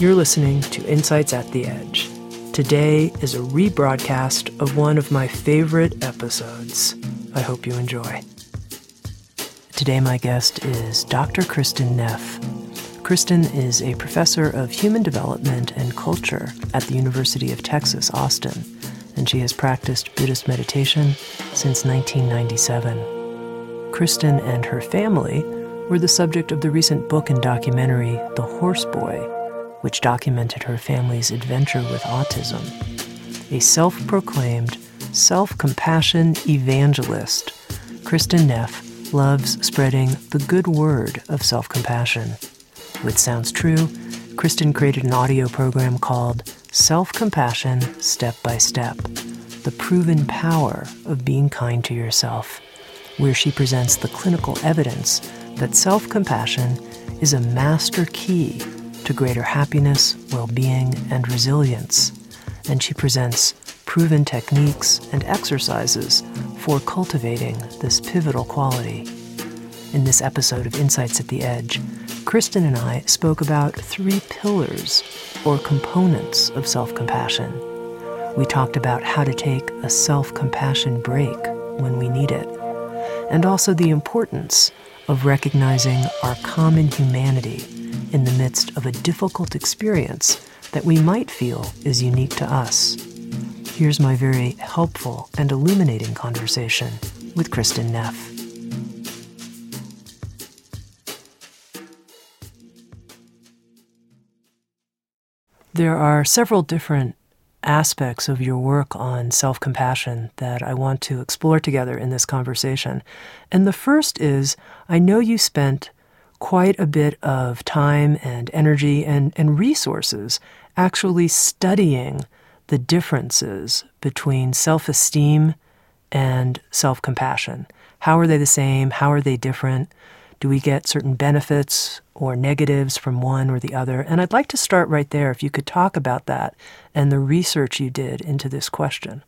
You're listening to Insights at the Edge. Today is a rebroadcast of one of my favorite episodes. I hope you enjoy. Today, my guest is Dr. Kristin Neff. Kristin is a professor of human development and culture at the University of Texas, Austin, and she has practiced Buddhist meditation since 1997. Kristin and her family were the subject of the recent book and documentary, The Horse Boy which documented her family's adventure with autism. A self proclaimed, self compassion evangelist, Kristin Neff loves spreading the good word of self compassion. With Sounds True, Kristin created an audio program called Self Compassion Step by Step The Proven Power of Being Kind to Yourself, where she presents the clinical evidence that self compassion is a master key to greater happiness, well being, and resilience. And she presents proven techniques and exercises for cultivating this pivotal quality. In this episode of Insights at the Edge, Kristin and I spoke about three pillars or components of self compassion. We talked about how to take a self compassion break when we need it, and also the importance of recognizing our common humanity in the midst of a difficult experience that we might feel is unique to us. Here's my very helpful and illuminating conversation with Kristin Neff. There are several different aspects of your work on self compassion that I want to explore together in this conversation. And the first is I know you spent quite a bit of time and energy and, and resources actually studying the differences between self esteem and self compassion. How are they the same? How are they different? Do we get certain benefits or negatives from one or the other? And I'd like to start right there if you could talk about that and the research you did into this question.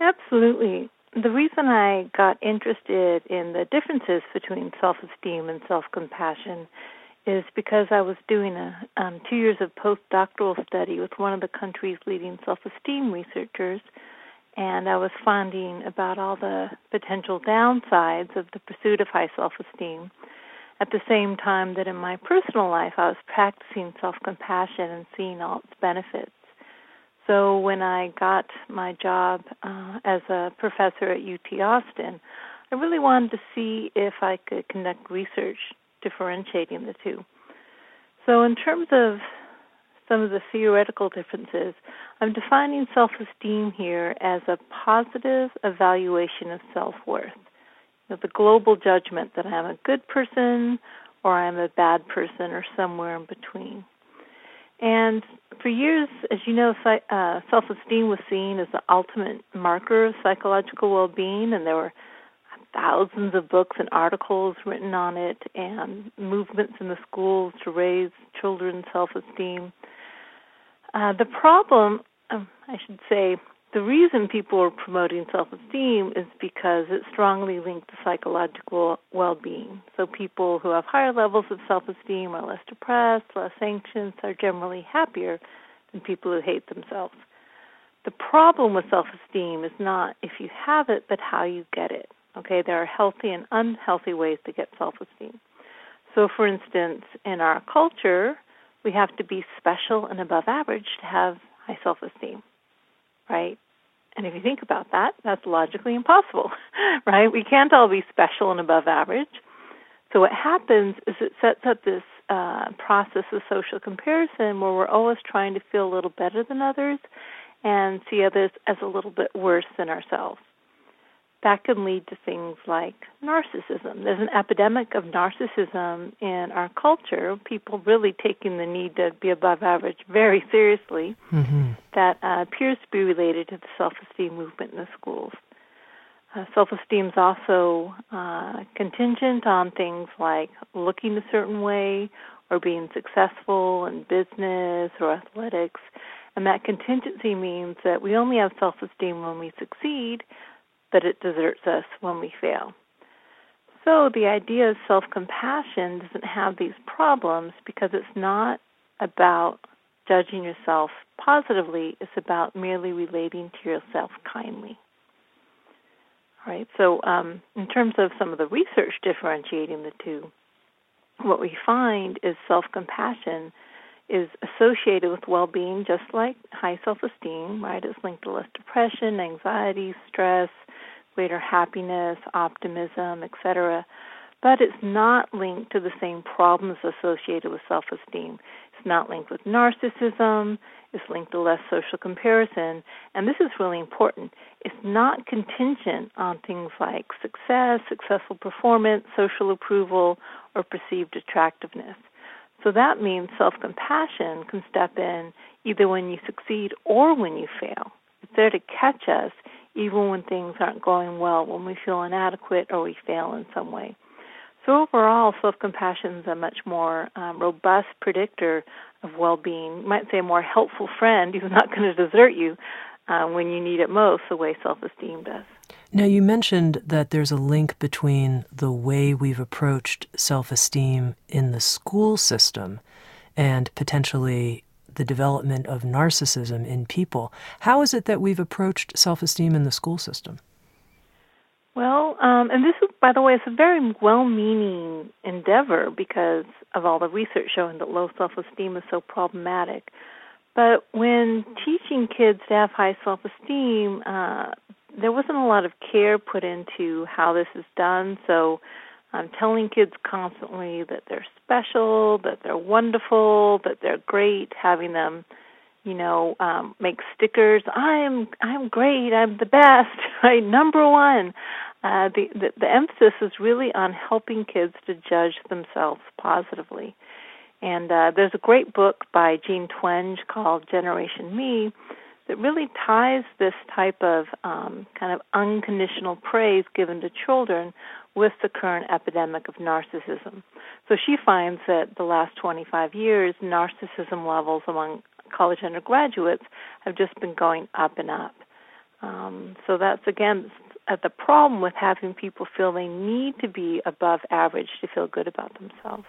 Absolutely. The reason I got interested in the differences between self esteem and self compassion is because I was doing a um, two years of postdoctoral study with one of the country's leading self esteem researchers, and I was finding about all the potential downsides of the pursuit of high self esteem. At the same time that in my personal life I was practicing self compassion and seeing all its benefits. So when I got my job uh, as a professor at UT Austin, I really wanted to see if I could conduct research differentiating the two. So in terms of some of the theoretical differences, I'm defining self esteem here as a positive evaluation of self worth. You know, the global judgment that I'm a good person or I'm a bad person or somewhere in between. And for years, as you know, uh, self esteem was seen as the ultimate marker of psychological well being, and there were thousands of books and articles written on it, and movements in the schools to raise children's self esteem. Uh, the problem, um, I should say, the reason people are promoting self esteem is because it's strongly linked to psychological well being. So, people who have higher levels of self esteem are less depressed, less anxious, are generally happier than people who hate themselves. The problem with self esteem is not if you have it, but how you get it. Okay, there are healthy and unhealthy ways to get self esteem. So, for instance, in our culture, we have to be special and above average to have high self esteem right? And if you think about that, that's logically impossible, right? We can't all be special and above average. So what happens is it sets up this uh, process of social comparison where we're always trying to feel a little better than others and see others as a little bit worse than ourselves. That can lead to things like narcissism. There's an epidemic of narcissism in our culture, people really taking the need to be above average very seriously, mm-hmm. that uh, appears to be related to the self esteem movement in the schools. Uh, self esteem is also uh, contingent on things like looking a certain way or being successful in business or athletics. And that contingency means that we only have self esteem when we succeed, but it deserts us when we fail. So the idea of self compassion doesn't have these problems because it's not about judging yourself positively, it's about merely relating to yourself kindly. All right, so um, in terms of some of the research differentiating the two, what we find is self compassion is associated with well being, just like high self esteem, right? It's linked to less depression, anxiety, stress, greater happiness, optimism, etc. But it's not linked to the same problems associated with self esteem. It's not linked with narcissism, it's linked to less social comparison, and this is really important. It's not contingent on things like success, successful performance, social approval, or perceived attractiveness. So that means self compassion can step in either when you succeed or when you fail. It's there to catch us even when things aren't going well, when we feel inadequate or we fail in some way. So overall, self-compassion is a much more um, robust predictor of well-being. You might say a more helpful friend who's not going to desert you uh, when you need it most, the way self-esteem does. Now, you mentioned that there's a link between the way we've approached self esteem in the school system and potentially the development of narcissism in people. How is it that we've approached self esteem in the school system? Well, um, and this, is, by the way, is a very well-meaning endeavor because of all the research showing that low self-esteem is so problematic. But when teaching kids to have high self-esteem, uh, there wasn't a lot of care put into how this is done. So I'm telling kids constantly that they're special, that they're wonderful, that they're great, having them you know, um, make stickers. I'm I'm great. I'm the best. Right, number one. Uh, the, the the emphasis is really on helping kids to judge themselves positively. And uh, there's a great book by Jean Twenge called Generation Me that really ties this type of um, kind of unconditional praise given to children with the current epidemic of narcissism. So she finds that the last 25 years, narcissism levels among college undergraduates have just been going up and up. Um, so that's again at the problem with having people feel they need to be above average to feel good about themselves.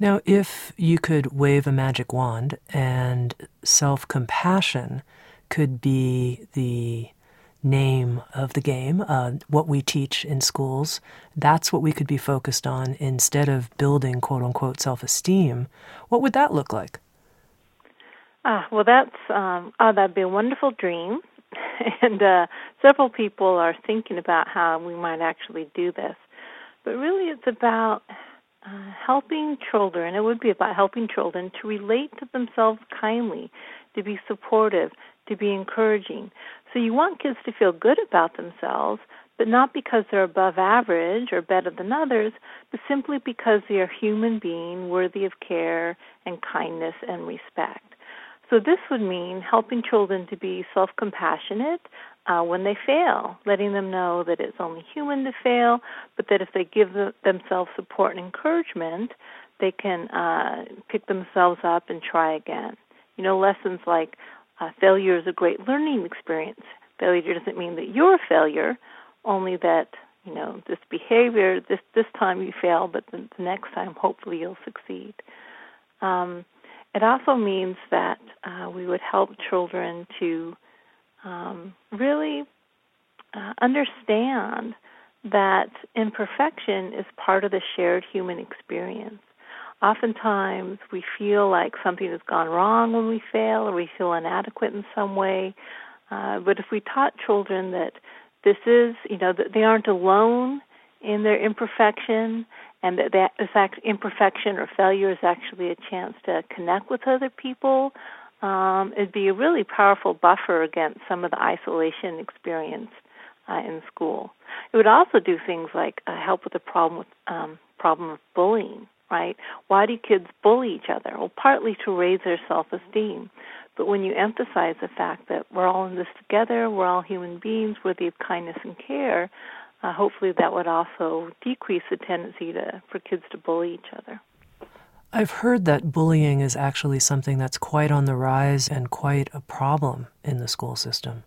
Now, if you could wave a magic wand and self compassion could be the name of the game, uh, what we teach in schools, that's what we could be focused on instead of building quote unquote self esteem, what would that look like? Ah, well, that's um, oh, that'd be a wonderful dream, and uh, several people are thinking about how we might actually do this. But really, it's about uh, helping children. It would be about helping children to relate to themselves kindly, to be supportive, to be encouraging. So you want kids to feel good about themselves, but not because they're above average or better than others, but simply because they are human being worthy of care and kindness and respect. So this would mean helping children to be self-compassionate uh, when they fail, letting them know that it's only human to fail, but that if they give the, themselves support and encouragement, they can uh, pick themselves up and try again. You know, lessons like uh, failure is a great learning experience. Failure doesn't mean that you're a failure, only that you know this behavior. This this time you fail, but the, the next time hopefully you'll succeed. Um, it also means that uh, we would help children to um, really uh, understand that imperfection is part of the shared human experience. Oftentimes, we feel like something has gone wrong when we fail, or we feel inadequate in some way. Uh, but if we taught children that this is, you know, that they aren't alone in their imperfection, and that that is act, imperfection or failure is actually a chance to connect with other people. Um, it'd be a really powerful buffer against some of the isolation experienced uh, in school. It would also do things like uh, help with the problem with um, problem of bullying. Right? Why do kids bully each other? Well, partly to raise their self-esteem. But when you emphasize the fact that we're all in this together, we're all human beings worthy of kindness and care, uh, hopefully that would also decrease the tendency to for kids to bully each other. I've heard that bullying is actually something that's quite on the rise and quite a problem in the school system.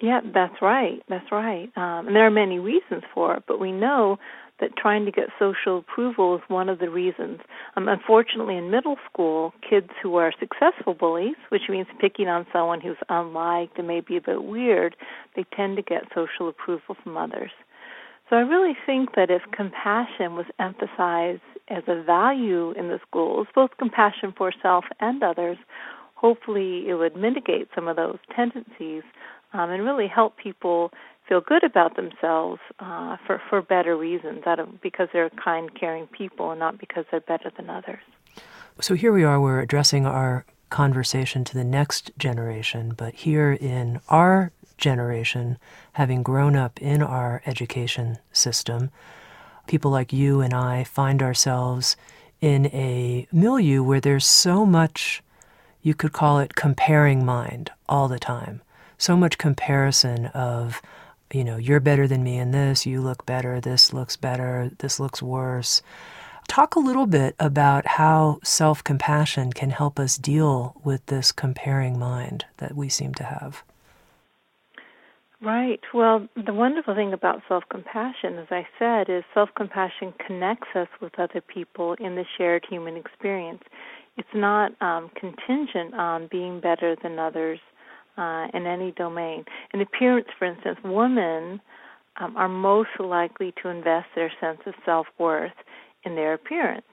Yeah, that's right. That's right. Um, and there are many reasons for it, but we know that trying to get social approval is one of the reasons. Um, unfortunately, in middle school, kids who are successful bullies, which means picking on someone who's unliked and maybe a bit weird, they tend to get social approval from others. So I really think that if compassion was emphasized as a value in the schools, both compassion for self and others, hopefully it would mitigate some of those tendencies um, and really help people feel good about themselves uh, for for better reasons, out of because they're kind, caring people, and not because they're better than others. So here we are. We're addressing our conversation to the next generation, but here in our generation, having grown up in our education system, people like you and I find ourselves in a milieu where there's so much, you could call it comparing mind all the time so much comparison of, you know, you're better than me in this, you look better, this looks better, this looks worse. Talk a little bit about how self compassion can help us deal with this comparing mind that we seem to have. Right. Well, the wonderful thing about self compassion, as I said, is self compassion connects us with other people in the shared human experience. It's not um, contingent on being better than others uh, in any domain. In appearance, for instance, women um, are most likely to invest their sense of self worth in their appearance.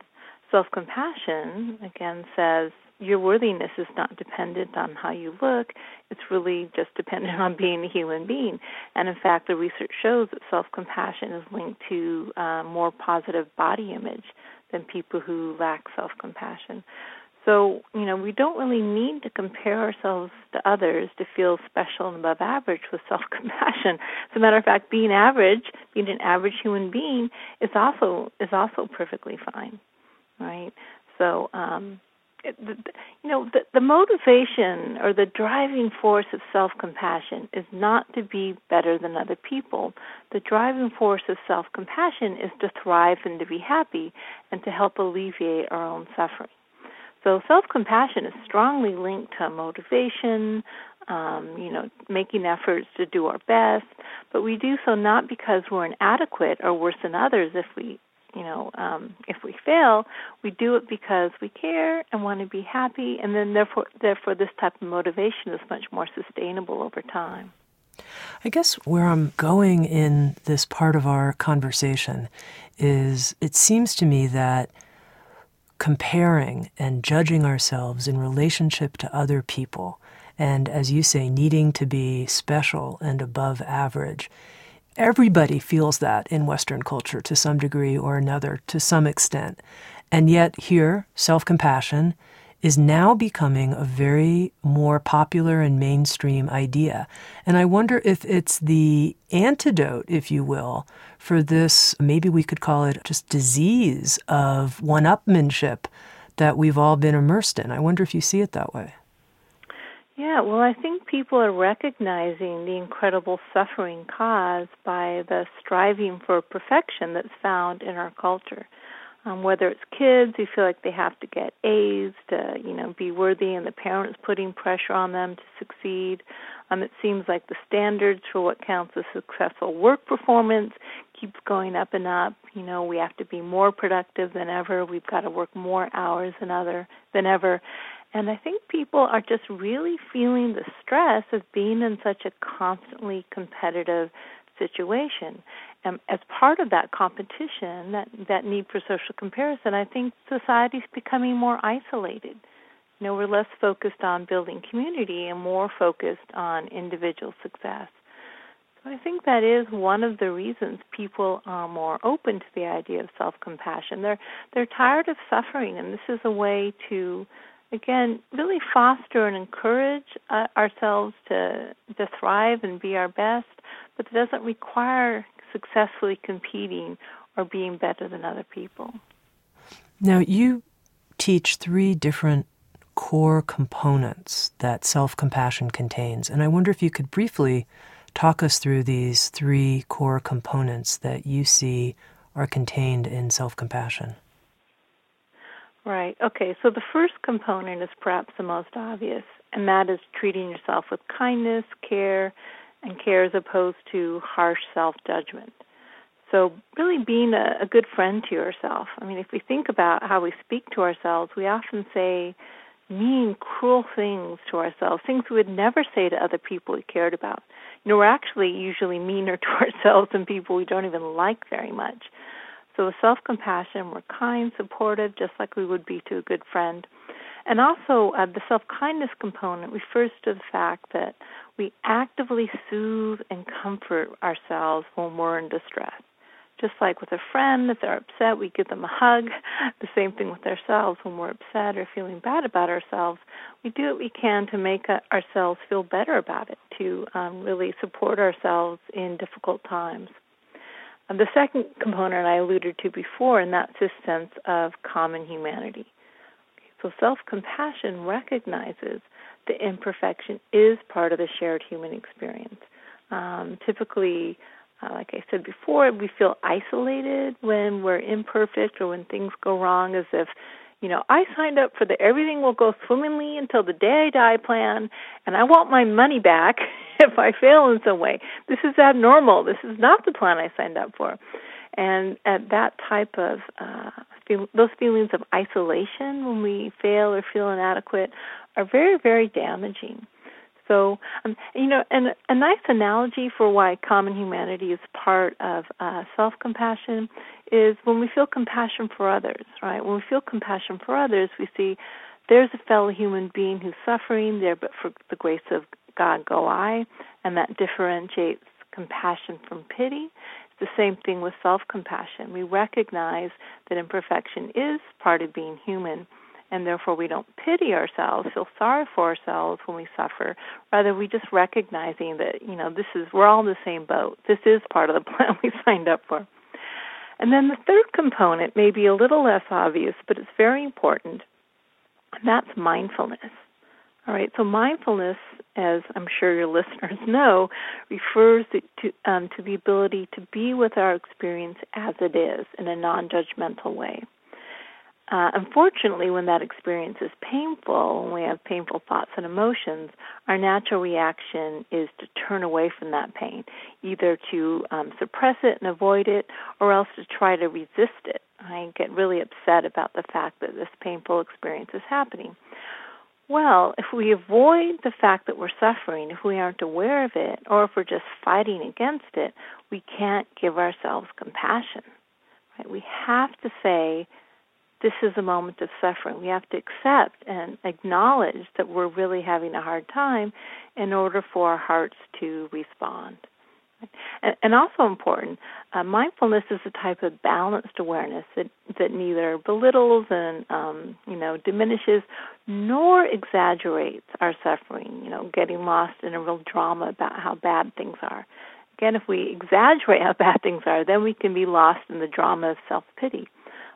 Self compassion, again, says your worthiness is not dependent on how you look, it's really just dependent on being a human being. And in fact, the research shows that self compassion is linked to uh, more positive body image than people who lack self compassion. So, you know, we don't really need to compare ourselves to others to feel special and above average with self compassion. As a matter of fact, being average, being an average human being is also is also perfectly fine. Right? So, um it, the, you know, the, the motivation or the driving force of self compassion is not to be better than other people. The driving force of self compassion is to thrive and to be happy and to help alleviate our own suffering. So self compassion is strongly linked to motivation, um, you know, making efforts to do our best, but we do so not because we're inadequate or worse than others if we you know, um, if we fail, we do it because we care and want to be happy, and then therefore, therefore, this type of motivation is much more sustainable over time. I guess where I'm going in this part of our conversation is it seems to me that comparing and judging ourselves in relationship to other people, and as you say, needing to be special and above average. Everybody feels that in Western culture to some degree or another, to some extent. And yet, here, self compassion is now becoming a very more popular and mainstream idea. And I wonder if it's the antidote, if you will, for this, maybe we could call it just disease of one upmanship that we've all been immersed in. I wonder if you see it that way. Yeah, well, I think people are recognizing the incredible suffering caused by the striving for perfection that's found in our culture um, whether it's kids who feel like they have to get A's to, you know, be worthy, and the parents putting pressure on them to succeed. Um, it seems like the standards for what counts as successful work performance keeps going up and up. You know, we have to be more productive than ever. We've got to work more hours than other than ever. And I think people are just really feeling the stress of being in such a constantly competitive situation. And as part of that competition, that that need for social comparison, I think society's becoming more isolated. You know, we're less focused on building community and more focused on individual success. So I think that is one of the reasons people are more open to the idea of self-compassion. They're they're tired of suffering, and this is a way to again, really foster and encourage uh, ourselves to to thrive and be our best, but it doesn't require successfully competing or being better than other people. Now, you teach three different core components that self compassion contains, and I wonder if you could briefly talk us through these three core components that you see are contained in self compassion. Right. Okay. So the first component is perhaps the most obvious, and that is treating yourself with kindness, care, and care as opposed to harsh self judgment. So, really being a, a good friend to yourself. I mean, if we think about how we speak to ourselves, we often say mean, cruel things to ourselves, things we would never say to other people we cared about. You know, we're actually usually meaner to ourselves than people we don't even like very much. So with self-compassion, we're kind, supportive, just like we would be to a good friend. And also, uh, the self-kindness component refers to the fact that we actively soothe and comfort ourselves when we're in distress. Just like with a friend, if they're upset, we give them a hug. The same thing with ourselves when we're upset or feeling bad about ourselves. We do what we can to make ourselves feel better about it, to um, really support ourselves in difficult times. The second component I alluded to before, and that's this sense of common humanity. So self compassion recognizes that imperfection is part of the shared human experience. Um, typically, uh, like I said before, we feel isolated when we're imperfect or when things go wrong, as if you know, I signed up for the everything will go swimmingly until the day I die plan, and I want my money back if I fail in some way. This is abnormal. This is not the plan I signed up for. And at that type of uh, those feelings of isolation when we fail or feel inadequate are very, very damaging. So, um, you know, and a nice analogy for why common humanity is part of uh, self compassion is when we feel compassion for others, right? When we feel compassion for others, we see there's a fellow human being who's suffering there, but for the grace of God go I, and that differentiates compassion from pity. It's the same thing with self compassion. We recognize that imperfection is part of being human and therefore we don't pity ourselves, feel sorry for ourselves when we suffer. Rather, we just recognizing that you know this is we're all in the same boat. This is part of the plan we signed up for. And then the third component may be a little less obvious, but it's very important, and that's mindfulness. All right, so mindfulness, as I'm sure your listeners know, refers to um, to the ability to be with our experience as it is in a non-judgmental way. Uh, unfortunately, when that experience is painful, when we have painful thoughts and emotions, our natural reaction is to turn away from that pain, either to um, suppress it and avoid it, or else to try to resist it. I get really upset about the fact that this painful experience is happening. Well, if we avoid the fact that we're suffering, if we aren't aware of it, or if we're just fighting against it, we can't give ourselves compassion. Right? We have to say, this is a moment of suffering. We have to accept and acknowledge that we're really having a hard time in order for our hearts to respond. And, also important, uh, mindfulness is a type of balanced awareness that, that neither belittles and um, you know diminishes nor exaggerates our suffering. You know, getting lost in a real drama about how bad things are. Again, if we exaggerate how bad things are, then we can be lost in the drama of self pity.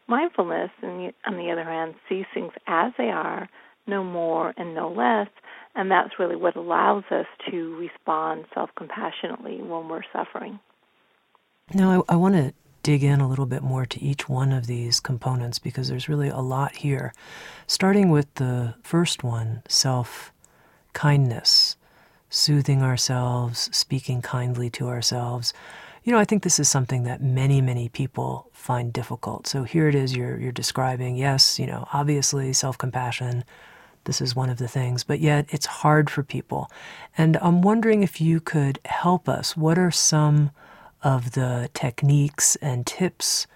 Mindfulness, and on the other hand, sees things as they are, no more and no less, and that's really what allows us to respond self compassionately when we're suffering. Now, I, I want to dig in a little bit more to each one of these components because there's really a lot here. Starting with the first one self kindness, soothing ourselves, speaking kindly to ourselves. You know, I think this is something that many, many people find difficult. So here it is you're you're describing, yes, you know, obviously self-compassion, this is one of the things, but yet it's hard for people. And I'm wondering if you could help us. What are some of the techniques and tips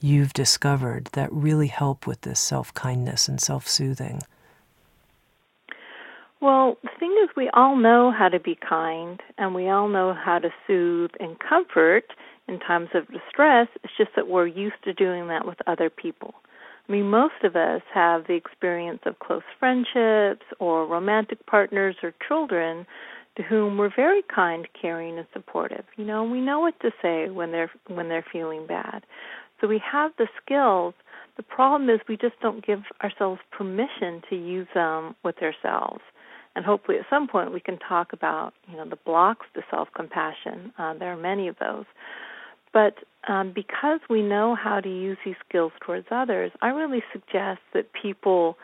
you've discovered that really help with this self-kindness and self-soothing? Well, the thing is, we all know how to be kind and we all know how to soothe and comfort in times of distress. It's just that we're used to doing that with other people. I mean, most of us have the experience of close friendships or romantic partners or children to whom we're very kind, caring, and supportive. You know, we know what to say when they're when they're feeling bad. So we have the skills. The problem is we just don't give ourselves permission to use them with ourselves. And hopefully, at some point, we can talk about you know the blocks to self-compassion. Uh, there are many of those. But um, because we know how to use these skills towards others, I really suggest that people,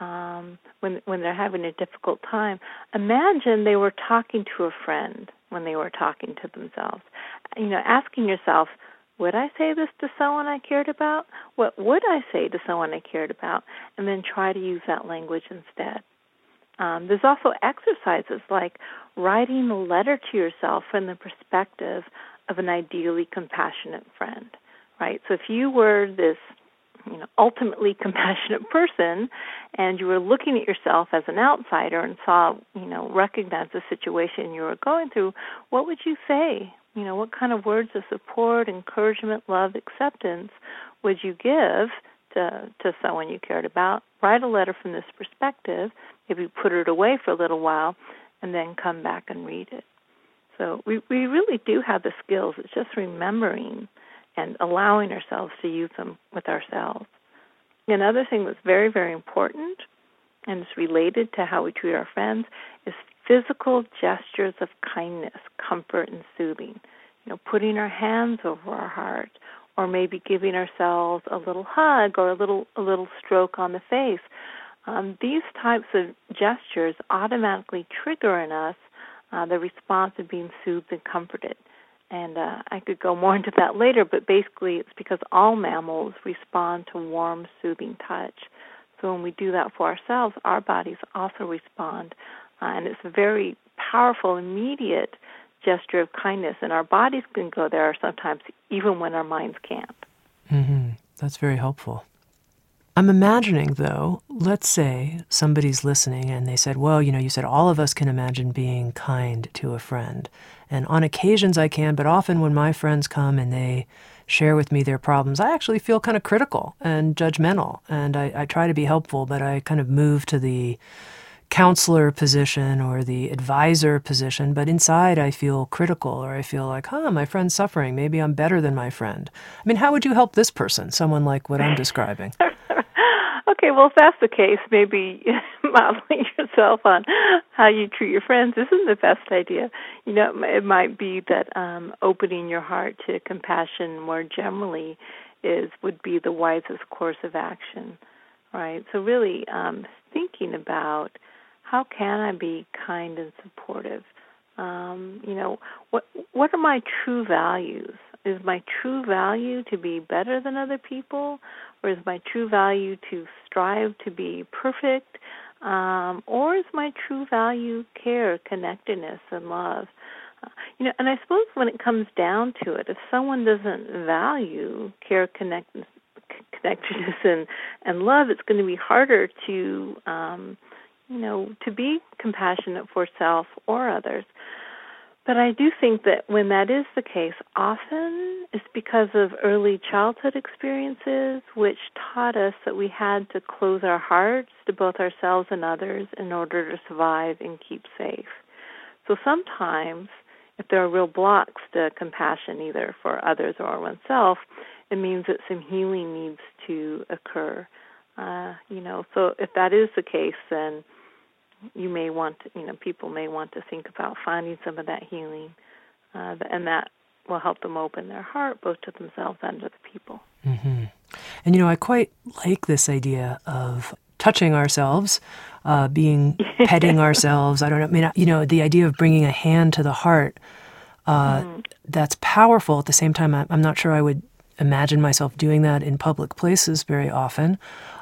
um, when when they're having a difficult time, imagine they were talking to a friend when they were talking to themselves. You know, asking yourself, would I say this to someone I cared about? What would I say to someone I cared about? And then try to use that language instead. Um, there's also exercises like writing a letter to yourself from the perspective of an ideally compassionate friend, right? So if you were this you know ultimately compassionate person and you were looking at yourself as an outsider and saw you know recognized the situation you were going through what would you say you know what kind of words of support encouragement love acceptance would you give to to someone you cared about write a letter from this perspective maybe put it away for a little while and then come back and read it so we, we really do have the skills. It's just remembering and allowing ourselves to use them with ourselves. Another thing that's very, very important and is related to how we treat our friends is physical gestures of kindness, comfort, and soothing. You know, putting our hands over our heart, or maybe giving ourselves a little hug or a little a little stroke on the face. Um, these types of gestures automatically trigger in us uh, the response of being soothed and comforted. And uh, I could go more into that later, but basically it's because all mammals respond to warm, soothing touch. So when we do that for ourselves, our bodies also respond. Uh, and it's a very powerful, immediate gesture of kindness. And our bodies can go there sometimes, even when our minds can't. Mm-hmm. That's very helpful. I'm imagining, though, let's say somebody's listening and they said, Well, you know, you said all of us can imagine being kind to a friend. And on occasions I can, but often when my friends come and they share with me their problems, I actually feel kind of critical and judgmental. And I, I try to be helpful, but I kind of move to the counselor position or the advisor position, but inside I feel critical or I feel like, huh, my friend's suffering. Maybe I'm better than my friend. I mean, how would you help this person, someone like what I'm describing? Okay, well, if that's the case, maybe modeling yourself on how you treat your friends isn't the best idea. You know, it might be that um, opening your heart to compassion more generally is would be the wisest course of action, right? So really, um, thinking about how can I be kind and supportive. Um, you know, what what are my true values? Is my true value to be better than other people, or is my true value to strive to be perfect? Um, or is my true value care, connectedness, and love? Uh, you know, and I suppose when it comes down to it, if someone doesn't value care, connectedness, connectedness, and and love, it's going to be harder to, um, you know, to be compassionate for self or others. But I do think that when that is the case, often it's because of early childhood experiences which taught us that we had to close our hearts to both ourselves and others in order to survive and keep safe. So sometimes, if there are real blocks to compassion, either for others or oneself, it means that some healing needs to occur. Uh, you know, so if that is the case, then you may want to, you know people may want to think about finding some of that healing, uh, and that will help them open their heart both to themselves and to the people. Mm-hmm. And you know, I quite like this idea of touching ourselves, uh, being petting ourselves. I don't know. I mean, you know, the idea of bringing a hand to the heart. Uh, mm. That's powerful. At the same time, I'm not sure I would imagine myself doing that in public places very often.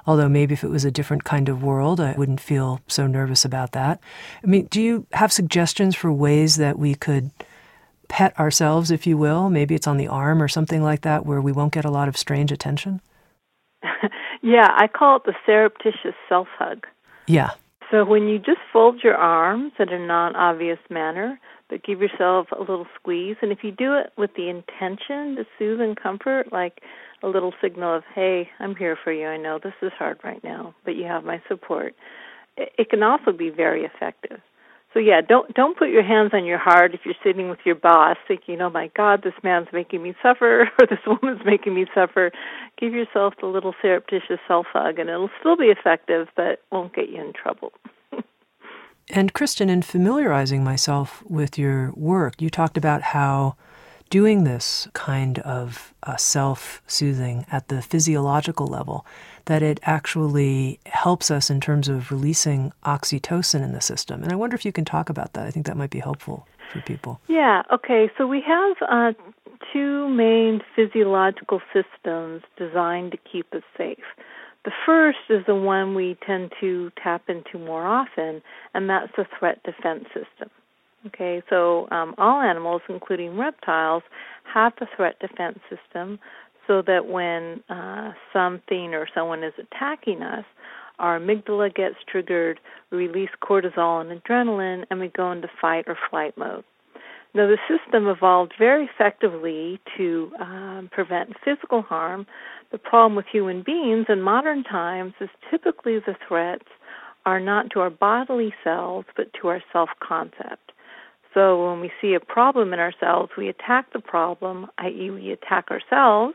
Although maybe if it was a different kind of world, I wouldn't feel so nervous about that. I mean, do you have suggestions for ways that we could pet ourselves, if you will? Maybe it's on the arm or something like that where we won't get a lot of strange attention? yeah, I call it the surreptitious self hug. Yeah. So when you just fold your arms in a non obvious manner, but give yourself a little squeeze, and if you do it with the intention to soothe and comfort, like a little signal of, hey, I'm here for you. I know this is hard right now, but you have my support. It can also be very effective. So yeah, don't don't put your hands on your heart if you're sitting with your boss thinking, "Oh my God, this man's making me suffer," or "This woman's making me suffer." Give yourself the little surreptitious self hug, and it'll still be effective, but won't get you in trouble. and Kristin, in familiarizing myself with your work, you talked about how doing this kind of uh, self soothing at the physiological level, that it actually helps us in terms of releasing oxytocin in the system. And I wonder if you can talk about that. I think that might be helpful for people. Yeah, okay. So we have uh, two main physiological systems designed to keep us safe. The first is the one we tend to tap into more often, and that's the threat defense system. Okay, so um, all animals, including reptiles, have the threat defense system so that when uh, something or someone is attacking us, our amygdala gets triggered, release cortisol and adrenaline, and we go into fight or flight mode. Now, the system evolved very effectively to um, prevent physical harm. The problem with human beings in modern times is typically the threats are not to our bodily selves, but to our self concept. So when we see a problem in ourselves, we attack the problem, i.e., we attack ourselves.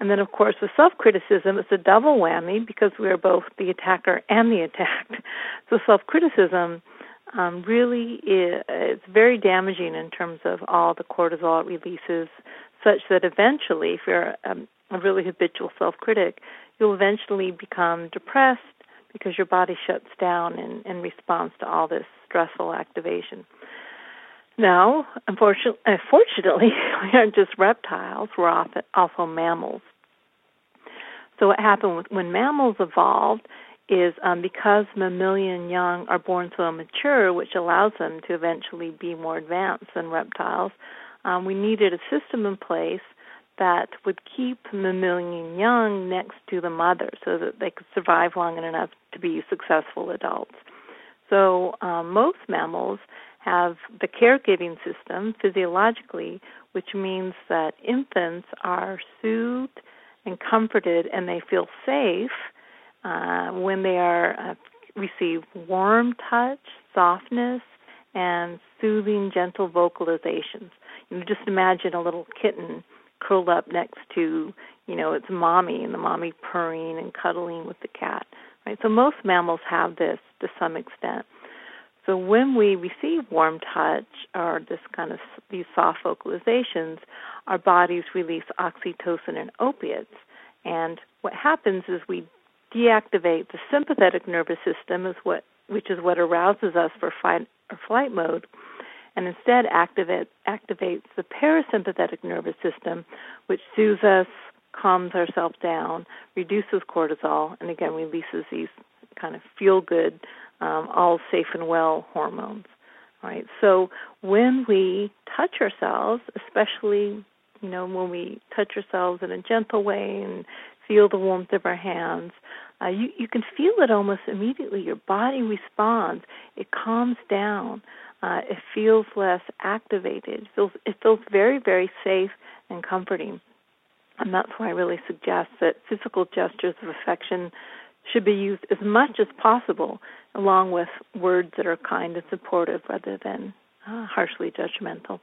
And then, of course, with self criticism, it's a double whammy because we are both the attacker and the attacked. So self criticism um, really is very damaging in terms of all the cortisol it releases, such that eventually, if you're um, a really habitual self critic, you'll eventually become depressed because your body shuts down in, in response to all this stressful activation. No, unfortunately, unfortunately, we aren't just reptiles. We're also mammals. So what happened with, when mammals evolved is um, because mammalian young are born so immature, which allows them to eventually be more advanced than reptiles. Um, we needed a system in place that would keep mammalian young next to the mother so that they could survive long enough to be successful adults. So um, most mammals have the caregiving system physiologically, which means that infants are soothed and comforted and they feel safe uh, when they are uh, receive warm touch, softness, and soothing, gentle vocalizations. You know, just imagine a little kitten curled up next to, you know, its mommy and the mommy purring and cuddling with the cat. Right. So most mammals have this to some extent. So when we receive warm touch or this kind of these soft vocalizations, our bodies release oxytocin and opiates. And what happens is we deactivate the sympathetic nervous system, is what which is what arouses us for fight or flight mode, and instead activate, activates the parasympathetic nervous system, which soothes us, calms ourselves down, reduces cortisol, and again releases these kind of feel good um, all safe and well hormones. Right. So when we touch ourselves, especially you know when we touch ourselves in a gentle way and feel the warmth of our hands, uh, you you can feel it almost immediately. Your body responds. It calms down. Uh, it feels less activated. It feels it feels very very safe and comforting. And that's why I really suggest that physical gestures of affection should be used as much as possible, along with words that are kind and supportive rather than uh, harshly judgmental.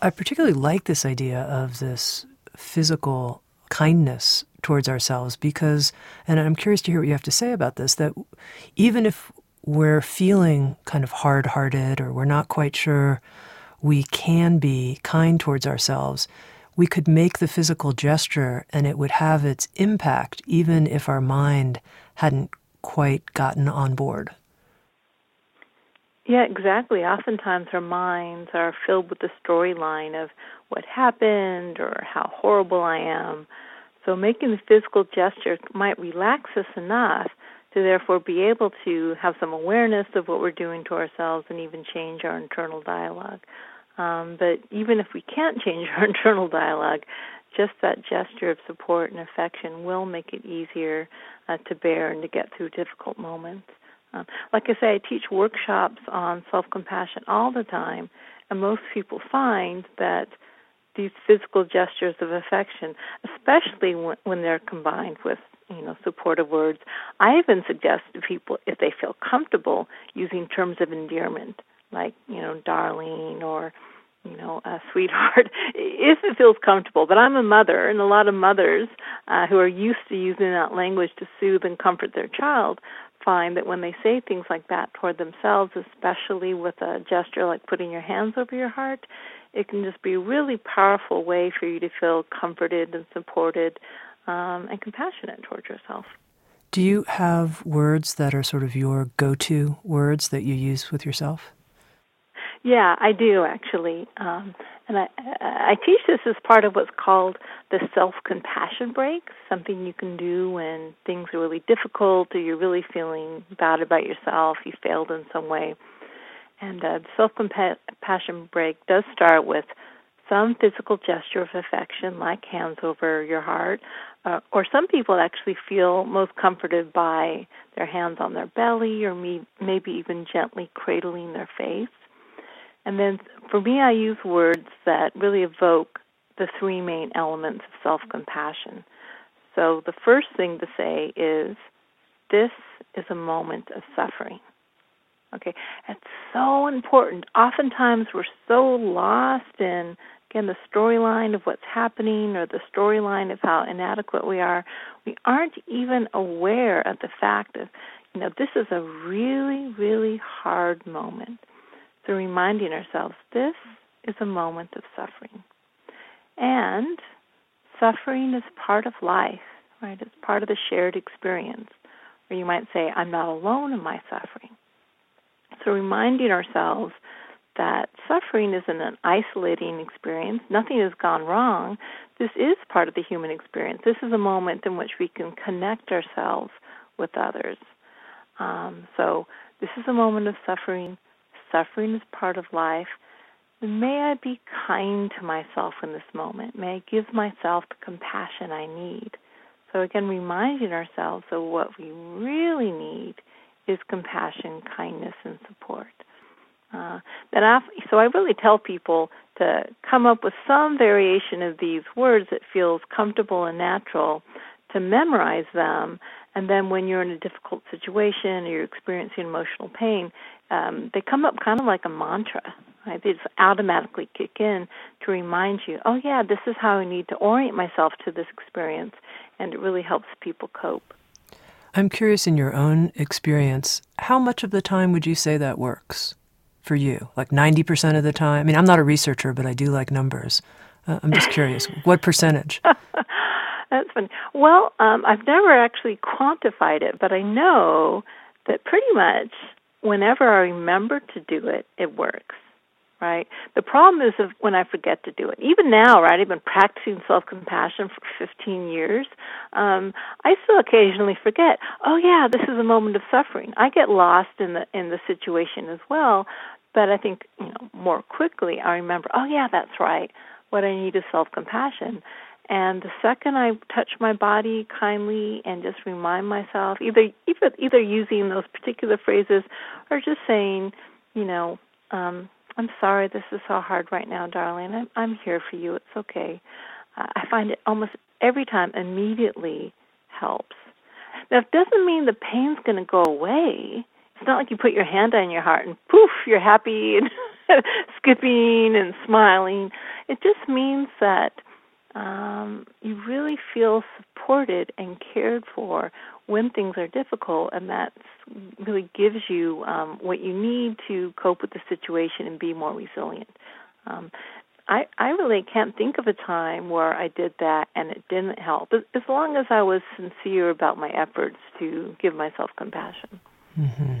I particularly like this idea of this physical kindness towards ourselves because, and I'm curious to hear what you have to say about this, that even if we're feeling kind of hard hearted or we're not quite sure we can be kind towards ourselves, we could make the physical gesture and it would have its impact even if our mind hadn't quite gotten on board. Yeah, exactly. Oftentimes our minds are filled with the storyline of what happened or how horrible I am. So making the physical gesture might relax us enough to therefore be able to have some awareness of what we're doing to ourselves and even change our internal dialogue. Um, but even if we can't change our internal dialogue, just that gesture of support and affection will make it easier uh, to bear and to get through difficult moments. Um, like I say, I teach workshops on self compassion all the time, and most people find that these physical gestures of affection, especially when, when they're combined with you know supportive words. I even suggest to people if they feel comfortable using terms of endearment like you know darling or you know a sweetheart if it feels comfortable. But I'm a mother, and a lot of mothers uh, who are used to using that language to soothe and comfort their child find that when they say things like that toward themselves, especially with a gesture like putting your hands over your heart, it can just be a really powerful way for you to feel comforted and supported um, and compassionate towards yourself. Do you have words that are sort of your go to words that you use with yourself? Yeah, I do actually. Um, and I, I teach this as part of what's called the self compassion break, something you can do when things are really difficult or you're really feeling bad about yourself, you failed in some way. And uh, the self compassion break does start with some physical gesture of affection, like hands over your heart, uh, or some people actually feel most comforted by their hands on their belly, or me, maybe even gently cradling their face. And then for me, I use words that really evoke the three main elements of self compassion. So the first thing to say is, This is a moment of suffering. Okay, it's so important. Oftentimes we're so lost in again the storyline of what's happening or the storyline of how inadequate we are. We aren't even aware of the fact of, you know, this is a really, really hard moment. So reminding ourselves this is a moment of suffering. And suffering is part of life, right? It's part of the shared experience. Or you might say, I'm not alone in my suffering. So reminding ourselves that suffering isn't an isolating experience, nothing has gone wrong. This is part of the human experience. This is a moment in which we can connect ourselves with others. Um, so this is a moment of suffering. Suffering is part of life. may I be kind to myself in this moment. May I give myself the compassion I need. So again, reminding ourselves of what we really need is compassion, kindness, and support. Uh, then I, so I really tell people to come up with some variation of these words that feels comfortable and natural, to memorize them, and then when you're in a difficult situation or you're experiencing emotional pain, um, they come up kind of like a mantra. Right? They just automatically kick in to remind you, oh yeah, this is how I need to orient myself to this experience, and it really helps people cope. I'm curious in your own experience, how much of the time would you say that works for you? Like 90% of the time? I mean, I'm not a researcher, but I do like numbers. Uh, I'm just curious, what percentage? That's funny. Well, um, I've never actually quantified it, but I know that pretty much whenever I remember to do it, it works right? The problem is if, when I forget to do it. Even now, right? I've been practicing self compassion for 15 years. Um, I still occasionally forget. Oh yeah, this is a moment of suffering. I get lost in the in the situation as well, but I think you know more quickly I remember. Oh yeah, that's right. What I need is self compassion. And the second I touch my body kindly and just remind myself, either either either using those particular phrases or just saying, you know, um, I'm sorry this is so hard right now, darling. I'm I'm here for you. It's okay. Uh, I find it almost every time immediately helps. Now, it doesn't mean the pain's going to go away. It's not like you put your hand on your heart and poof, you're happy and skipping and smiling. It just means that um, you really feel supported and cared for when things are difficult, and that really gives you um, what you need to cope with the situation and be more resilient. Um, I I really can't think of a time where I did that and it didn't help. As long as I was sincere about my efforts to give myself compassion. Mm-hmm.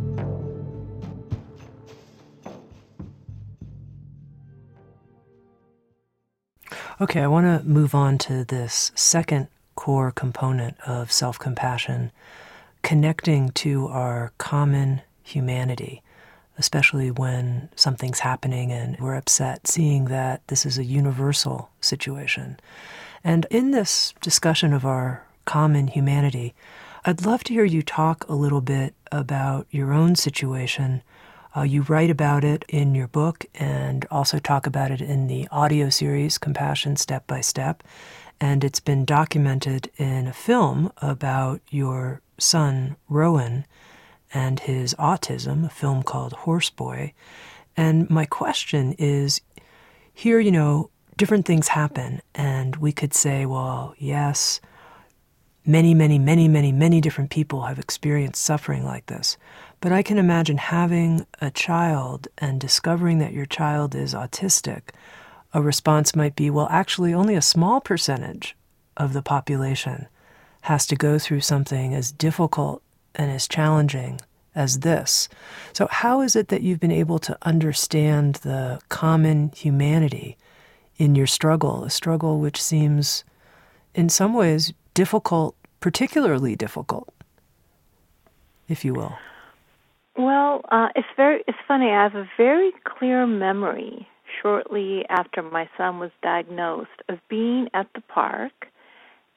Okay, I want to move on to this second core component of self compassion, connecting to our common humanity, especially when something's happening and we're upset, seeing that this is a universal situation. And in this discussion of our common humanity, I'd love to hear you talk a little bit about your own situation uh, you write about it in your book and also talk about it in the audio series, Compassion Step by Step. And it's been documented in a film about your son, Rowan, and his autism, a film called Horse Boy. And my question is here, you know, different things happen, and we could say, well, yes, many, many, many, many, many different people have experienced suffering like this. But I can imagine having a child and discovering that your child is autistic. A response might be, well, actually, only a small percentage of the population has to go through something as difficult and as challenging as this. So, how is it that you've been able to understand the common humanity in your struggle, a struggle which seems in some ways difficult, particularly difficult, if you will? Well, uh, it's very it's funny. I have a very clear memory shortly after my son was diagnosed of being at the park,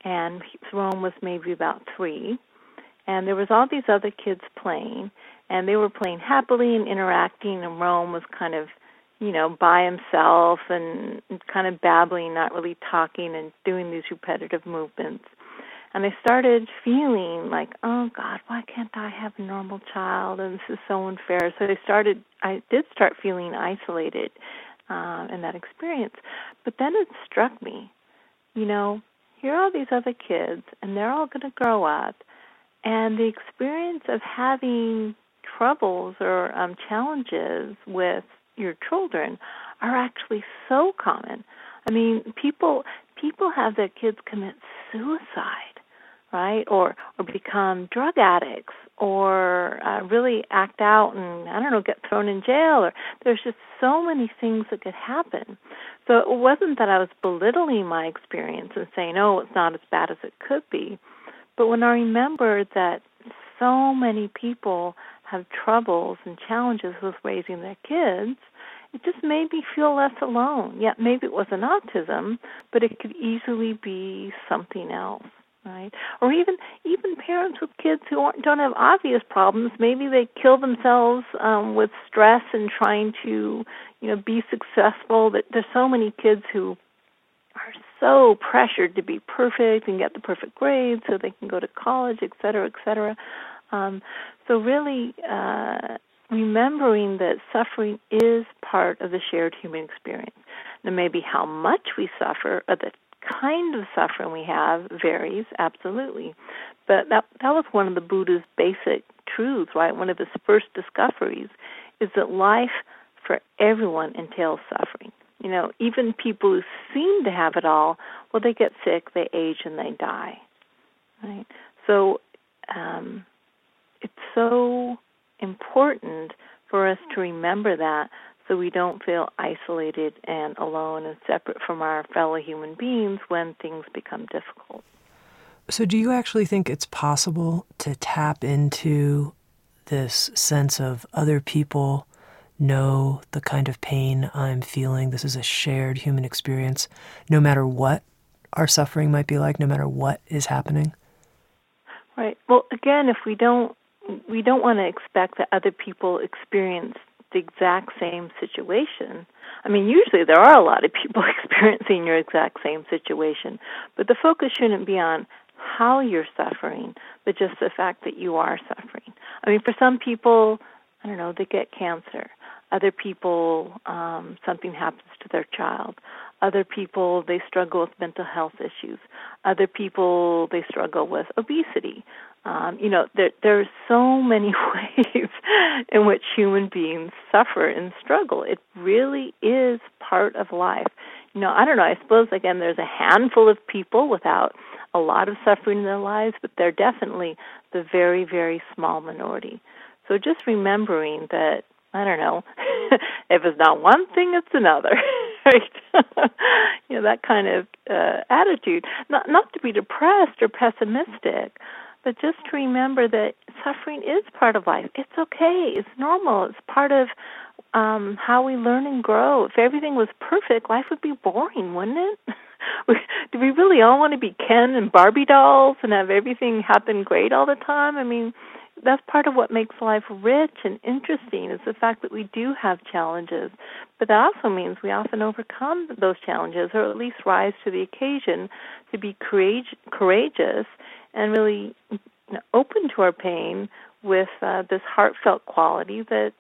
and Rowan was maybe about three, and there was all these other kids playing, and they were playing happily and interacting, and Rowan was kind of, you know, by himself and kind of babbling, not really talking, and doing these repetitive movements. And I started feeling like, oh God, why can't I have a normal child? And this is so unfair. So I started, I did start feeling isolated uh, in that experience. But then it struck me, you know, here are all these other kids, and they're all going to grow up, and the experience of having troubles or um, challenges with your children are actually so common. I mean, people people have their kids commit suicide right? Or or become drug addicts, or uh, really act out and I don't know, get thrown in jail. Or there's just so many things that could happen. So it wasn't that I was belittling my experience and saying, "Oh, it's not as bad as it could be," but when I remembered that so many people have troubles and challenges with raising their kids, it just made me feel less alone. Yet maybe it wasn't autism, but it could easily be something else right? Or even even parents with kids who don't have obvious problems. Maybe they kill themselves um, with stress and trying to, you know, be successful. That there's so many kids who are so pressured to be perfect and get the perfect grades so they can go to college, et cetera, et cetera. Um, so really. Uh, remembering that suffering is part of the shared human experience. Now, maybe how much we suffer or the kind of suffering we have varies, absolutely. But that that was one of the Buddha's basic truths, right? One of his first discoveries is that life for everyone entails suffering. You know, even people who seem to have it all, well, they get sick, they age, and they die. Right? So um, it's so important for us to remember that so we don't feel isolated and alone and separate from our fellow human beings when things become difficult. So, do you actually think it's possible to tap into this sense of other people know the kind of pain I'm feeling? This is a shared human experience, no matter what our suffering might be like, no matter what is happening? Right. Well, again, if we don't we don't want to expect that other people experience the exact same situation. I mean, usually there are a lot of people experiencing your exact same situation, but the focus shouldn't be on how you're suffering, but just the fact that you are suffering. I mean, for some people, I don't know, they get cancer. Other people, um, something happens to their child. Other people, they struggle with mental health issues. Other people, they struggle with obesity. Um, you know, there there are so many ways in which human beings suffer and struggle. It really is part of life. You know, I don't know, I suppose again there's a handful of people without a lot of suffering in their lives, but they're definitely the very, very small minority. So just remembering that I don't know, if it's not one thing, it's another. right? you know that kind of uh, attitude. Not not to be depressed or pessimistic, but just to remember that suffering is part of life. It's okay. It's normal. It's part of um, how we learn and grow. If everything was perfect, life would be boring, wouldn't it? Do we really all want to be Ken and Barbie dolls and have everything happen great all the time? I mean, that's part of what makes life rich and interesting is the fact that we do have challenges. But that also means we often overcome those challenges or at least rise to the occasion to be courage, courageous and really open to our pain with uh, this heartfelt quality that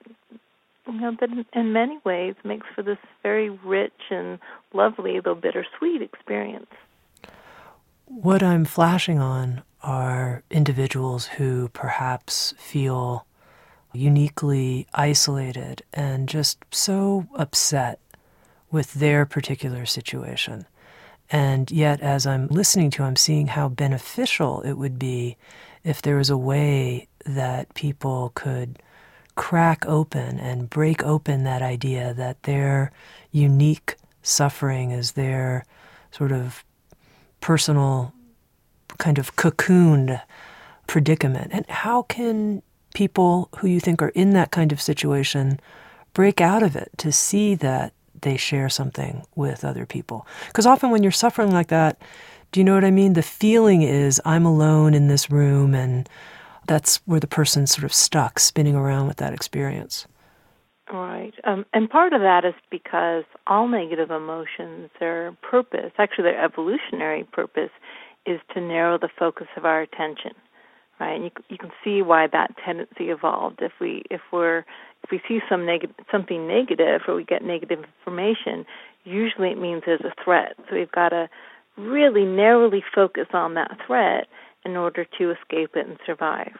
you know that in many ways makes for this very rich and lovely though bittersweet experience. What I'm flashing on are individuals who perhaps feel uniquely isolated and just so upset with their particular situation. And yet, as I'm listening to, I'm seeing how beneficial it would be if there was a way that people could crack open and break open that idea that their unique suffering is their sort of personal kind of cocooned predicament. And how can people who you think are in that kind of situation break out of it to see that they share something with other people? Because often when you're suffering like that, do you know what I mean? The feeling is I'm alone in this room, and that's where the person's sort of stuck, spinning around with that experience. Right. Um, and part of that is because all negative emotions, their purpose, actually their evolutionary purpose, is to narrow the focus of our attention right? And you you can see why that tendency evolved. If we if we're if we see some negative something negative or we get negative information usually it means there's a threat. So we've got to really narrowly focus on that threat in order to escape it and survive.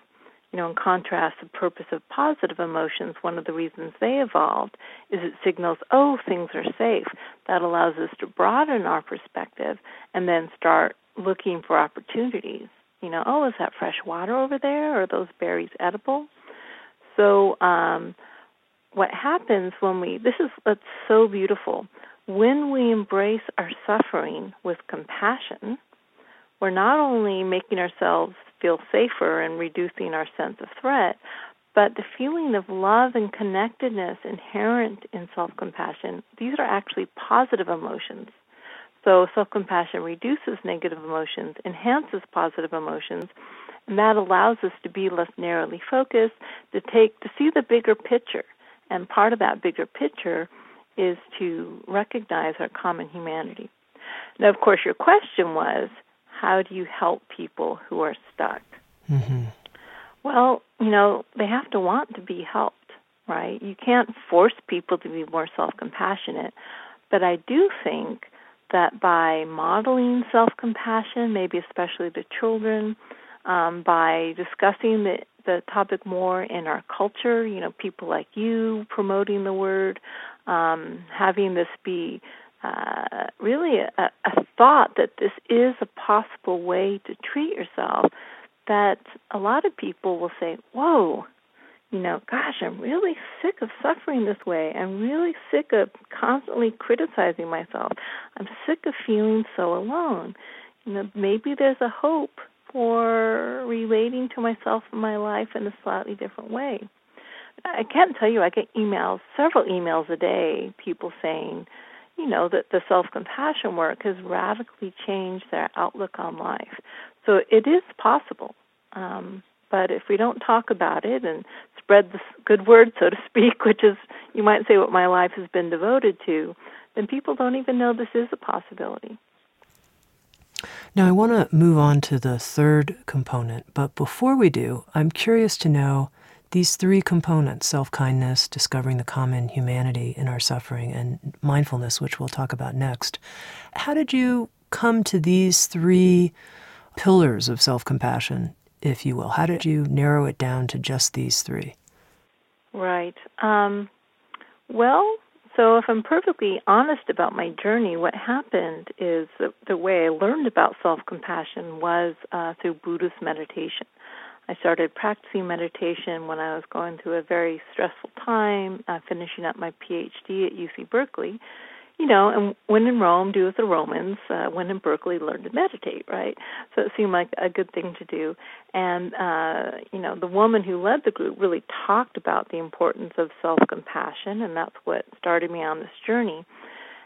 You know in contrast the purpose of positive emotions one of the reasons they evolved is it signals oh things are safe. That allows us to broaden our perspective and then start looking for opportunities. You know, oh, is that fresh water over there? Are those berries edible? So, um, what happens when we this is that's so beautiful when we embrace our suffering with compassion we're not only making ourselves feel safer and reducing our sense of threat but the feeling of love and connectedness inherent in self-compassion these are actually positive emotions so self compassion reduces negative emotions, enhances positive emotions, and that allows us to be less narrowly focused, to take to see the bigger picture. And part of that bigger picture is to recognize our common humanity. Now, of course, your question was, how do you help people who are stuck? Mm-hmm. Well, you know, they have to want to be helped, right? You can't force people to be more self compassionate. But I do think that by modeling self compassion, maybe especially to children, um, by discussing the, the topic more in our culture, you know, people like you promoting the word, um, having this be uh, really a, a thought that this is a possible way to treat yourself, that a lot of people will say, Whoa, you know, gosh, I'm really sick of suffering this way. I'm really sick of constantly criticizing myself. I'm sick of feeling so alone. You know, maybe there's a hope for relating to myself and my life in a slightly different way. I can't tell you, I get emails, several emails a day, people saying, you know, that the self compassion work has radically changed their outlook on life. So it is possible. Um, but if we don't talk about it and spread the good word, so to speak, which is, you might say, what my life has been devoted to, then people don't even know this is a possibility. Now, I want to move on to the third component, but before we do, I'm curious to know these three components self kindness, discovering the common humanity in our suffering, and mindfulness, which we'll talk about next. How did you come to these three pillars of self compassion if you will? How did you narrow it down to just these three? Right. Um, well, so if I'm perfectly honest about my journey, what happened is the, the way I learned about self-compassion was uh, through Buddhist meditation. I started practicing meditation when I was going through a very stressful time, uh, finishing up my PhD at UC Berkeley. You know, and when in Rome, do as the Romans. Uh, when in Berkeley, learn to meditate, right? So it seemed like a good thing to do. And, uh, you know, the woman who led the group really talked about the importance of self compassion, and that's what started me on this journey.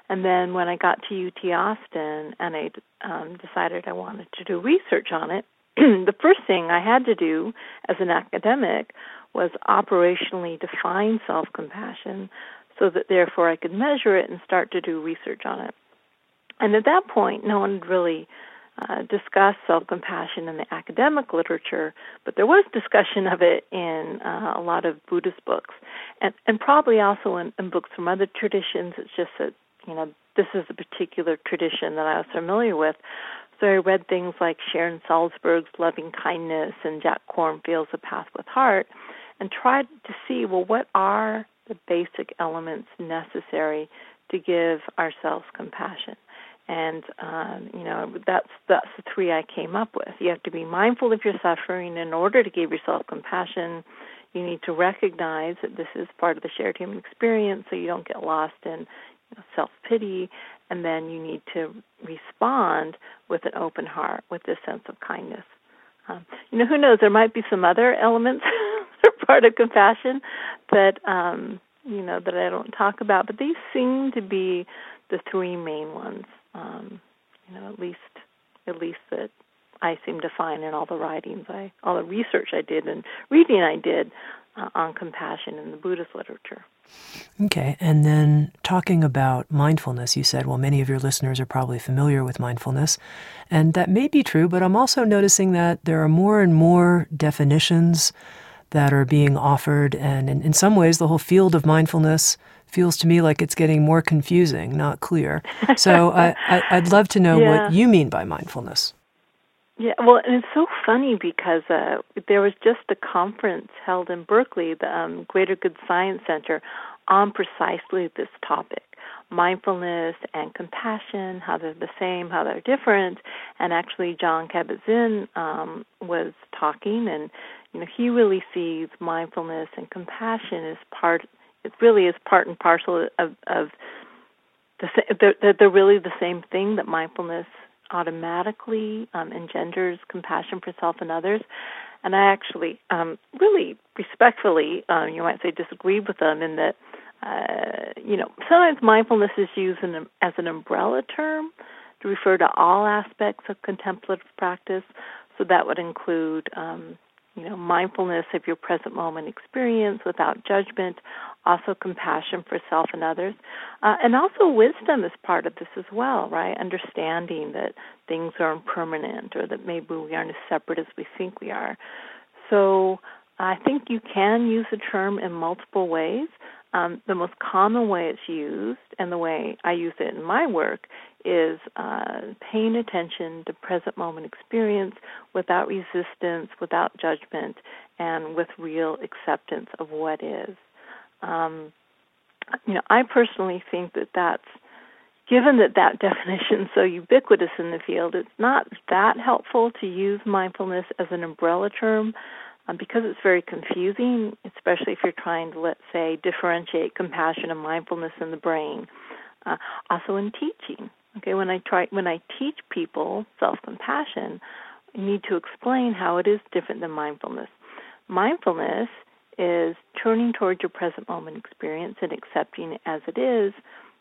And then when I got to UT Austin and I um, decided I wanted to do research on it, the first thing I had to do as an academic was operationally define self compassion so that therefore I could measure it and start to do research on it. And at that point, no one had really uh, discussed self compassion in the academic literature, but there was discussion of it in uh, a lot of Buddhist books, and, and probably also in, in books from other traditions. It's just that, you know, this is a particular tradition that I was familiar with. So I read things like Sharon Salzberg's Loving Kindness and Jack Kornfield's A Path with Heart and tried to see, well, what are the basic elements necessary to give ourselves compassion? And um, you know that's that's the three I came up with. You have to be mindful of your suffering in order to give yourself compassion. You need to recognize that this is part of the shared human experience, so you don't get lost in you know, self pity, and then you need to respond with an open heart, with this sense of kindness. Um, you know, who knows? There might be some other elements part of compassion that um, you know that I don't talk about, but these seem to be the three main ones. Um, you know, at least at least that I seem to find in all the writings I, all the research I did and reading I did uh, on compassion in the Buddhist literature. Okay, and then talking about mindfulness, you said, well, many of your listeners are probably familiar with mindfulness, and that may be true, but I'm also noticing that there are more and more definitions that are being offered, and in, in some ways, the whole field of mindfulness feels to me like it's getting more confusing, not clear. So I, I, would love to know yeah. what you mean by mindfulness. Yeah, well, and it's so funny because uh, there was just a conference held in Berkeley, the um, Greater Good Science Center, on precisely this topic mindfulness and compassion, how they're the same, how they're different. And actually, Jon Kabat-Zinn um, was talking, and you know, he really sees mindfulness and compassion as part. It really is part and parcel of, of the. They're, they're really the same thing. That mindfulness automatically um, engenders compassion for self and others. And I actually um, really respectfully, um, you might say, disagreed with them in that, uh, you know, sometimes mindfulness is used in, as an umbrella term to refer to all aspects of contemplative practice. So that would include um, you know, mindfulness of your present moment experience without judgment, also compassion for self and others, uh, and also wisdom is part of this as well, right? Understanding that things are impermanent or that maybe we aren't as separate as we think we are. So I think you can use the term in multiple ways. Um, the most common way it's used, and the way I use it in my work, is uh, paying attention to present moment experience without resistance, without judgment, and with real acceptance of what is. Um, you know, I personally think that that's given that that definition is so ubiquitous in the field, it's not that helpful to use mindfulness as an umbrella term um, because it's very confusing, especially if you're trying to, let's say, differentiate compassion and mindfulness in the brain. Uh, also in teaching, Okay, when I try when I teach people self-compassion, I need to explain how it is different than mindfulness. Mindfulness is turning towards your present moment experience and accepting it as it is,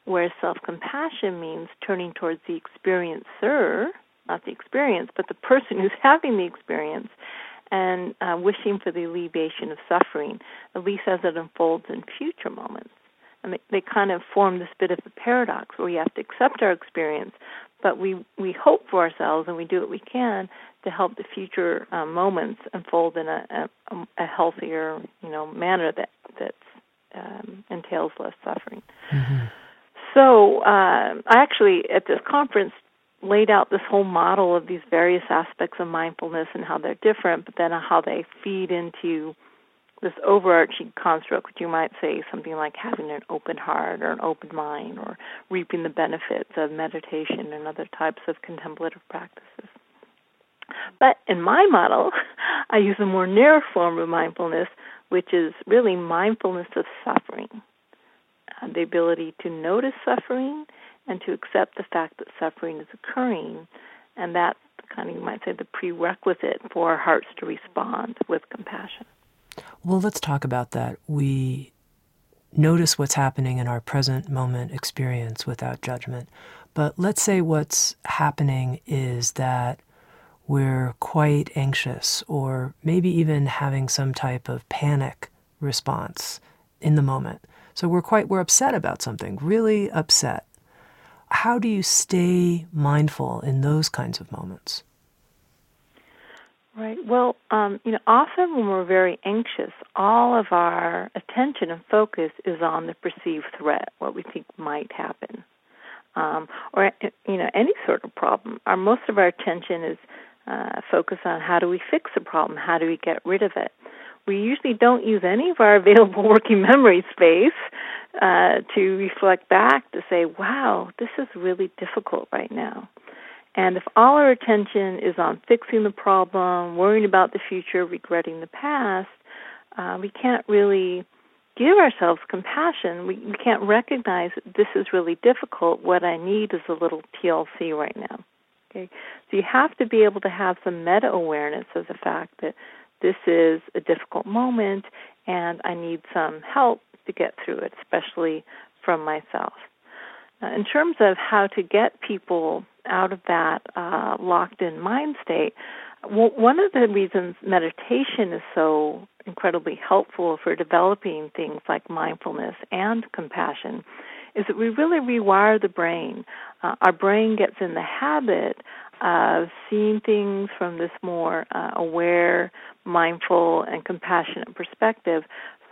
whereas self-compassion means turning towards the experiencer, not the experience, but the person who's having the experience and uh, wishing for the alleviation of suffering, at least as it unfolds in future moments and they, they kind of form this bit of a paradox where we have to accept our experience, but we we hope for ourselves and we do what we can to help the future um, moments unfold in a, a, a healthier you know manner that that um, entails less suffering. Mm-hmm. So uh, I actually at this conference laid out this whole model of these various aspects of mindfulness and how they're different, but then how they feed into this overarching construct, which you might say something like having an open heart or an open mind or reaping the benefits of meditation and other types of contemplative practices. But in my model, I use a more narrow form of mindfulness, which is really mindfulness of suffering. Uh, the ability to notice suffering and to accept the fact that suffering is occurring. And that's kind of, you might say, the prerequisite for our hearts to respond with compassion. Well, let's talk about that. We notice what's happening in our present moment experience without judgment. But let's say what's happening is that we're quite anxious or maybe even having some type of panic response in the moment. So we're quite we're upset about something, really upset. How do you stay mindful in those kinds of moments? Right. Well, um, you know, often when we're very anxious, all of our attention and focus is on the perceived threat, what we think might happen, um, or you know, any sort of problem. Our most of our attention is uh, focused on how do we fix the problem, how do we get rid of it. We usually don't use any of our available working memory space uh, to reflect back to say, "Wow, this is really difficult right now." And if all our attention is on fixing the problem, worrying about the future, regretting the past, uh, we can't really give ourselves compassion. We, we can't recognize that this is really difficult. What I need is a little TLC right now. Okay, so you have to be able to have some meta awareness of the fact that this is a difficult moment, and I need some help to get through it, especially from myself. Uh, in terms of how to get people out of that uh, locked in mind state, one of the reasons meditation is so incredibly helpful for developing things like mindfulness and compassion is that we really rewire the brain. Uh, our brain gets in the habit of seeing things from this more uh, aware, mindful, and compassionate perspective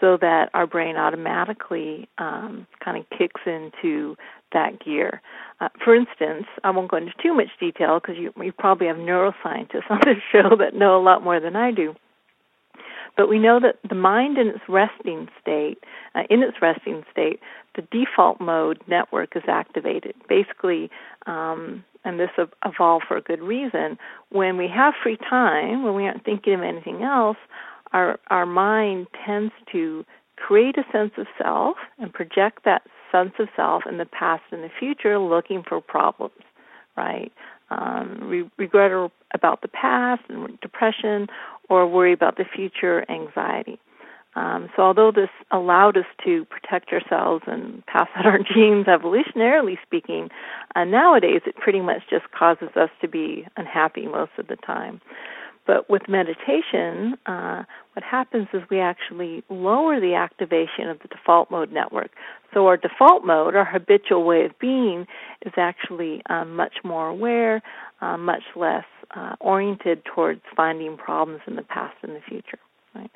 so that our brain automatically um, kind of kicks into that gear. Uh, for instance, I won't go into too much detail because you, you probably have neuroscientists on this show that know a lot more than I do. But we know that the mind in its resting state, uh, in its resting state, the default mode network is activated. Basically, um, and this evolved for a good reason. When we have free time, when we aren't thinking of anything else, our our mind tends to create a sense of self and project that sense of self in the past and the future looking for problems, right? Um, re- regret about the past and depression, or worry about the future, anxiety. Um, so, although this allowed us to protect ourselves and pass on our genes, evolutionarily speaking, uh, nowadays it pretty much just causes us to be unhappy most of the time. But with meditation, uh, what happens is we actually lower the activation of the default mode network. So our default mode, our habitual way of being, is actually um, much more aware, uh, much less uh, oriented towards finding problems in the past and the future. Right?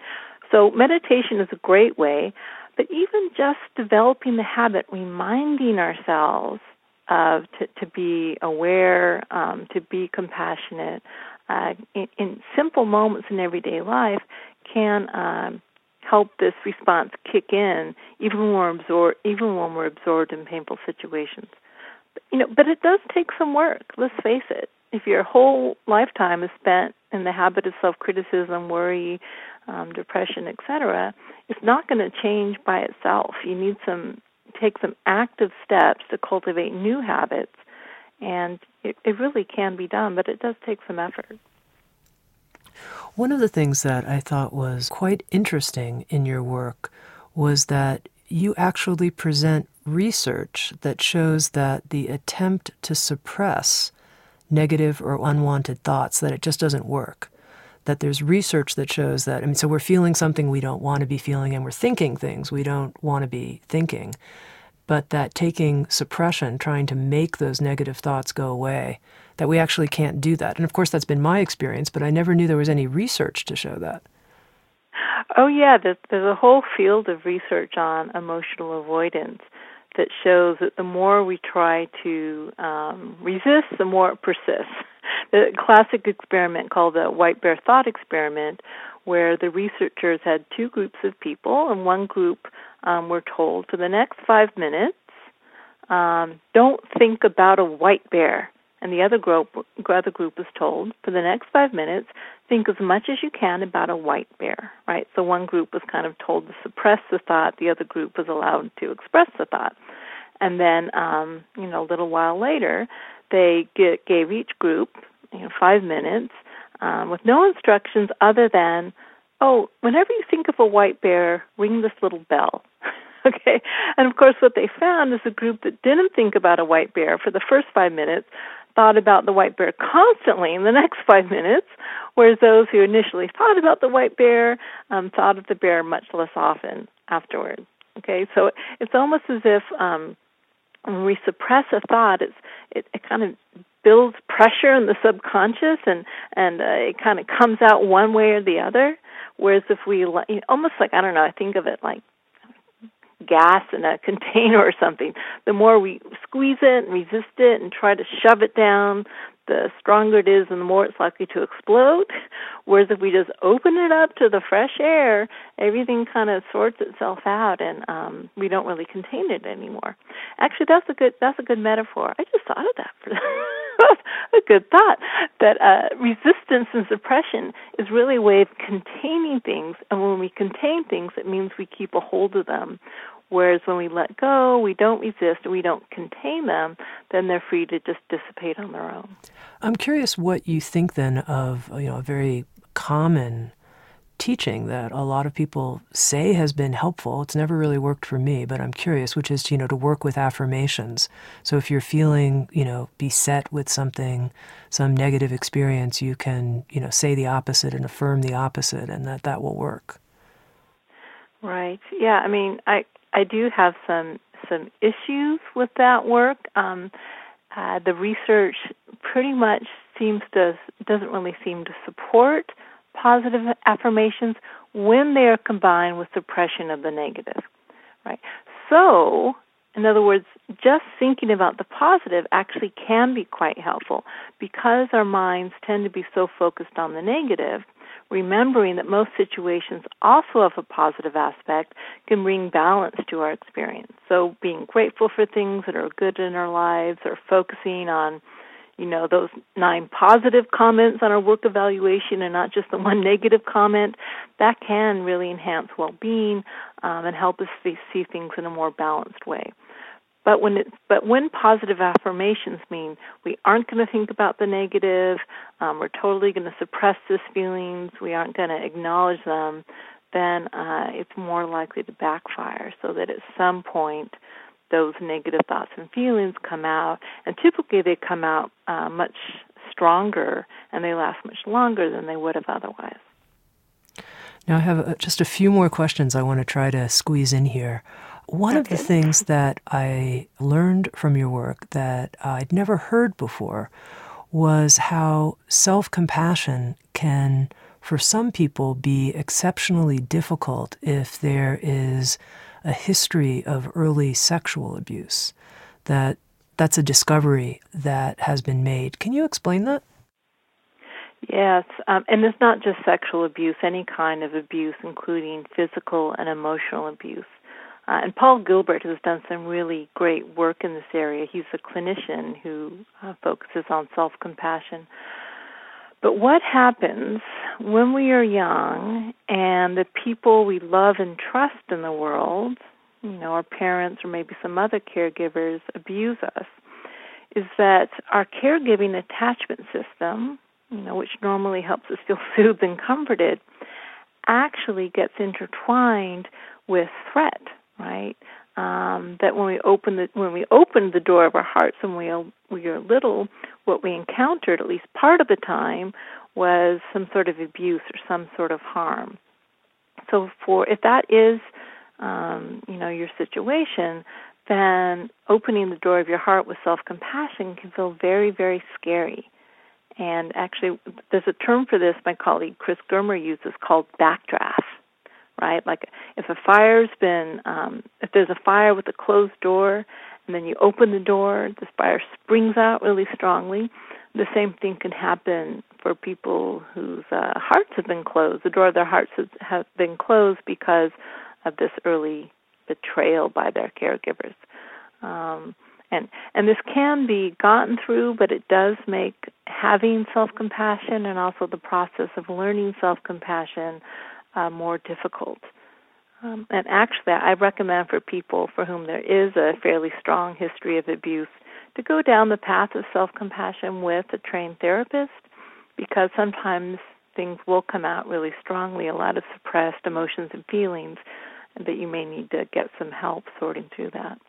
So meditation is a great way, but even just developing the habit, reminding ourselves of to, to be aware, um, to be compassionate, uh, in, in, simple moments in everyday life can um, help this response kick in even when we're absorbed even when we're absorbed in painful situations. You know, but it does take some work. Let's face it. If your whole lifetime is spent in the habit of self-criticism, worry, um, depression, etc., it's not going to change by itself. You need some take some active steps to cultivate new habits and it, it really can be done, but it does take some effort. One of the things that I thought was quite interesting in your work was that you actually present research that shows that the attempt to suppress negative or unwanted thoughts that it just doesn't work that there's research that shows that i mean so we're feeling something we don't want to be feeling and we're thinking things we don't want to be thinking but that taking suppression, trying to make those negative thoughts go away, that we actually can't do that. And of course, that's been my experience, but I never knew there was any research to show that. Oh, yeah, there's, there's a whole field of research on emotional avoidance that shows that the more we try to um, resist, the more it persists. The classic experiment called the white bear thought experiment where the researchers had two groups of people, and one group um, were told for the next five minutes, um, don't think about a white bear. And the other group, other group was told for the next five minutes, think as much as you can about a white bear. Right. So one group was kind of told to suppress the thought, the other group was allowed to express the thought. And then, um, you know, a little while later, they get, gave each group, you know, five minutes um, with no instructions other than, oh, whenever you think of a white bear, ring this little bell. okay? And of course, what they found is a group that didn't think about a white bear for the first five minutes thought about the white bear constantly in the next five minutes, whereas those who initially thought about the white bear um, thought of the bear much less often afterwards. Okay, so it's almost as if um, when we suppress a thought, it's it, it kind of builds pressure in the subconscious, and and uh, it kind of comes out one way or the other. Whereas if we almost like I don't know, I think of it like gas in a container or something. The more we squeeze it and resist it and try to shove it down, the stronger it is and the more it's likely to explode. Whereas if we just open it up to the fresh air, everything kind of sorts itself out and um we don't really contain it anymore. Actually that's a good that's a good metaphor. I just thought of that for a good thought that uh, resistance and suppression is really a way of containing things, and when we contain things, it means we keep a hold of them. Whereas when we let go, we don't resist, we don't contain them, then they're free to just dissipate on their own. I'm curious what you think then of you know a very common teaching that a lot of people say has been helpful. It's never really worked for me, but I'm curious, which is, you know, to work with affirmations. So if you're feeling, you know, beset with something, some negative experience, you can, you know, say the opposite and affirm the opposite and that that will work. Right. Yeah, I mean, I I do have some some issues with that work. Um uh, the research pretty much seems to doesn't really seem to support positive affirmations when they are combined with suppression of the negative. Right? So, in other words, just thinking about the positive actually can be quite helpful because our minds tend to be so focused on the negative. Remembering that most situations also have a positive aspect can bring balance to our experience. So, being grateful for things that are good in our lives or focusing on you know those nine positive comments on our work evaluation and not just the one negative comment that can really enhance well-being um, and help us see, see things in a more balanced way but when but when positive affirmations mean we aren't going to think about the negative um, we're totally going to suppress these feelings we aren't going to acknowledge them then uh, it's more likely to backfire so that at some point those negative thoughts and feelings come out, and typically they come out uh, much stronger and they last much longer than they would have otherwise. Now, I have uh, just a few more questions I want to try to squeeze in here. One okay. of the things that I learned from your work that I'd never heard before was how self compassion can, for some people, be exceptionally difficult if there is a history of early sexual abuse. That that's a discovery that has been made. Can you explain that? Yes, um, and it's not just sexual abuse, any kind of abuse, including physical and emotional abuse. Uh, and Paul Gilbert has done some really great work in this area. He's a clinician who uh, focuses on self compassion. But what happens when we are young and the people we love and trust in the world, you know, our parents or maybe some other caregivers abuse us, is that our caregiving attachment system, you know, which normally helps us feel soothed and comforted, actually gets intertwined with threat, right? Um, that when we open the when we open the door of our hearts when we we are little, what we encountered, at least part of the time, was some sort of abuse or some sort of harm. So, for if that is, um, you know, your situation, then opening the door of your heart with self-compassion can feel very, very scary. And actually, there's a term for this my colleague Chris Germer uses called backdraft. Right, like if a fire's been, um, if there's a fire with a closed door, and then you open the door, the fire springs out really strongly the same thing can happen for people whose uh, hearts have been closed. The door of their hearts has, have been closed because of this early betrayal by their caregivers. Um, and and this can be gotten through, but it does make having self compassion and also the process of learning self compassion uh, more difficult. Um, and actually, I recommend for people for whom there is a fairly strong history of abuse to go down the path of self compassion with a trained therapist because sometimes things will come out really strongly, a lot of suppressed emotions and feelings, that you may need to get some help sorting through that.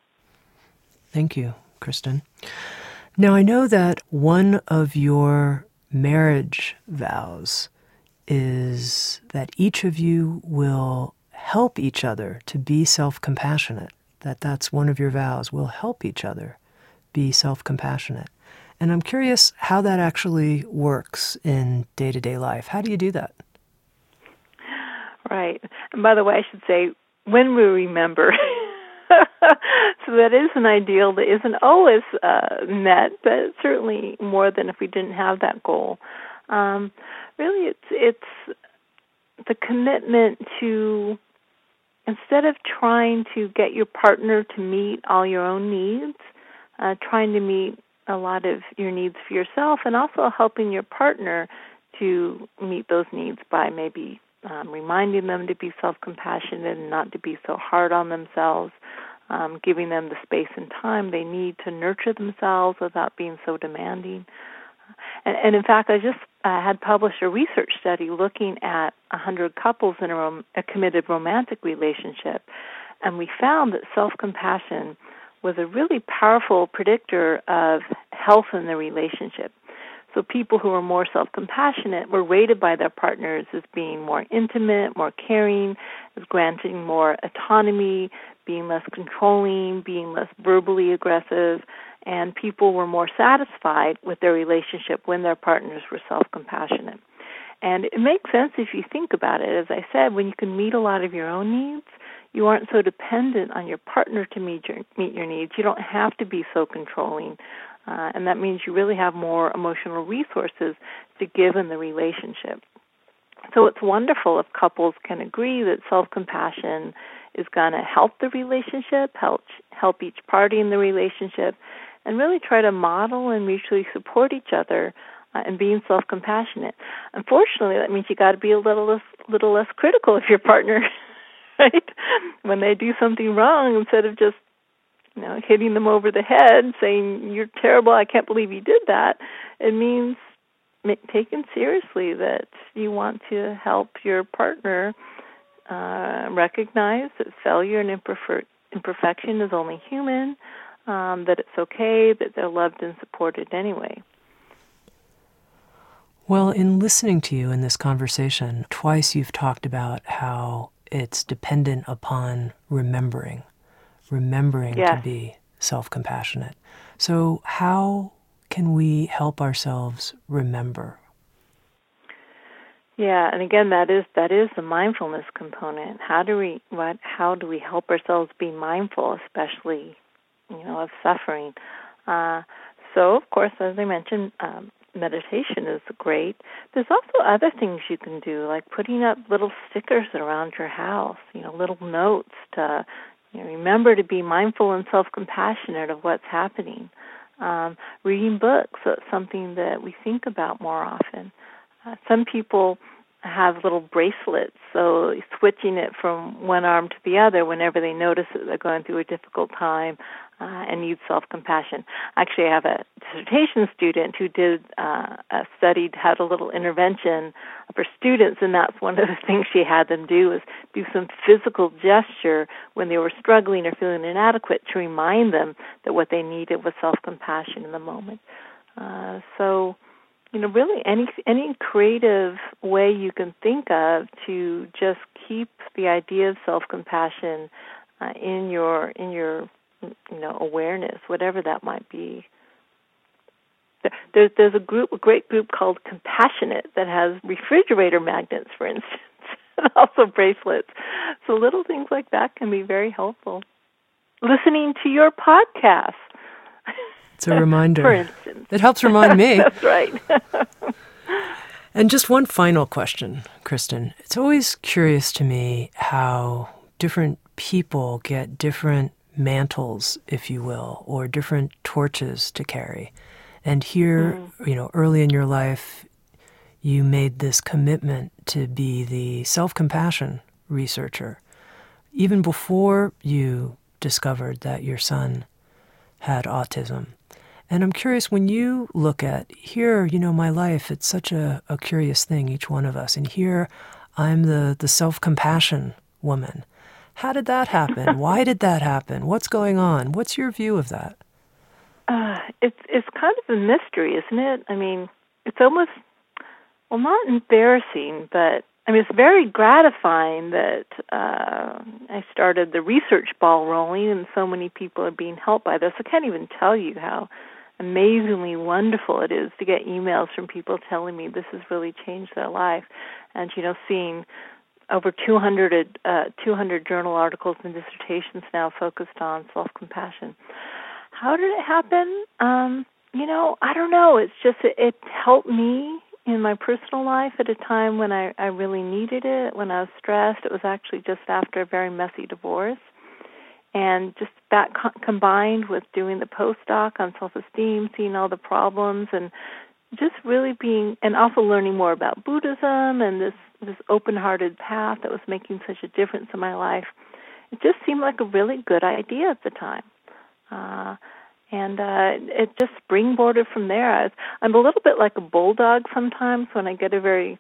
Thank you, Kristin. Now, I know that one of your marriage vows is that each of you will help each other to be self compassionate, that that's one of your vows, will help each other be self compassionate. And I'm curious how that actually works in day to day life. How do you do that? Right. And by the way, I should say, when we remember, so that is an ideal that isn't always uh, met, but certainly more than if we didn't have that goal. Um, really, it's it's the commitment to instead of trying to get your partner to meet all your own needs, uh, trying to meet a lot of your needs for yourself, and also helping your partner to meet those needs by maybe um, reminding them to be self compassionate and not to be so hard on themselves, um, giving them the space and time they need to nurture themselves without being so demanding. And, and in fact, I just uh, had published a research study looking at 100 couples in a, rom- a committed romantic relationship, and we found that self compassion was a really powerful predictor of health in the relationship. So people who were more self-compassionate were rated by their partners as being more intimate, more caring, as granting more autonomy, being less controlling, being less verbally aggressive, and people were more satisfied with their relationship when their partners were self-compassionate. And it makes sense if you think about it. As I said, when you can meet a lot of your own needs, you aren't so dependent on your partner to meet your meet your needs. You don't have to be so controlling uh, and that means you really have more emotional resources to give in the relationship. So it's wonderful if couples can agree that self-compassion is going to help the relationship, help help each party in the relationship, and really try to model and mutually support each other uh, and being self-compassionate. Unfortunately, that means you got to be a little less little less critical of your partner, right? When they do something wrong, instead of just you know, hitting them over the head, saying you're terrible, I can't believe you did that. It means taken seriously that you want to help your partner uh, recognize that failure and imperfection is only human, um, that it's okay, that they're loved and supported anyway. Well, in listening to you in this conversation, twice you've talked about how it's dependent upon remembering remembering yes. to be self compassionate. So, how can we help ourselves remember? Yeah, and again, that is that is the mindfulness component. How do we what? How do we help ourselves be mindful, especially you know of suffering? Uh, so, of course, as I mentioned, um, meditation is great. There's also other things you can do, like putting up little stickers around your house. You know, little notes to you know, remember to be mindful and self-compassionate of what's happening. Um, reading books, so it's something that we think about more often. Uh, some people have little bracelets, so switching it from one arm to the other whenever they notice that they're going through a difficult time uh, and need self-compassion. Actually, I have a dissertation student who did uh, a study, had a little intervention for students, and that's one of the things she had them do is do some physical gesture when they were struggling or feeling inadequate to remind them that what they needed was self-compassion in the moment. Uh, so you know really any any creative way you can think of to just keep the idea of self compassion uh, in your in your you know awareness whatever that might be. There's there's a group a great group called Compassion It that has refrigerator magnets for instance and also bracelets. So little things like that can be very helpful. Listening to your podcast It's a reminder. For instance. It helps remind me. That's right. and just one final question, Kristin. It's always curious to me how different people get different mantles, if you will, or different torches to carry. And here, mm. you know, early in your life, you made this commitment to be the self compassion researcher, even before you discovered that your son had autism. And I'm curious when you look at here, you know, my life, it's such a, a curious thing, each one of us. And here I'm the, the self compassion woman. How did that happen? Why did that happen? What's going on? What's your view of that? Uh, it's it's kind of a mystery, isn't it? I mean, it's almost well, not embarrassing, but I mean, it's very gratifying that uh, I started the research ball rolling, and so many people are being helped by this. I can't even tell you how amazingly wonderful it is to get emails from people telling me this has really changed their life, and you know, seeing over 200 uh, 200 journal articles and dissertations now focused on self-compassion. How did it happen? Um, you know, I don't know. It's just it, it helped me in my personal life at a time when I, I really needed it, when I was stressed. It was actually just after a very messy divorce. And just that co- combined with doing the postdoc on self esteem, seeing all the problems, and just really being, and also learning more about Buddhism and this, this open hearted path that was making such a difference in my life, it just seemed like a really good idea at the time. Uh, and uh it just springboarded from there. I was, I'm a little bit like a bulldog sometimes when I get a very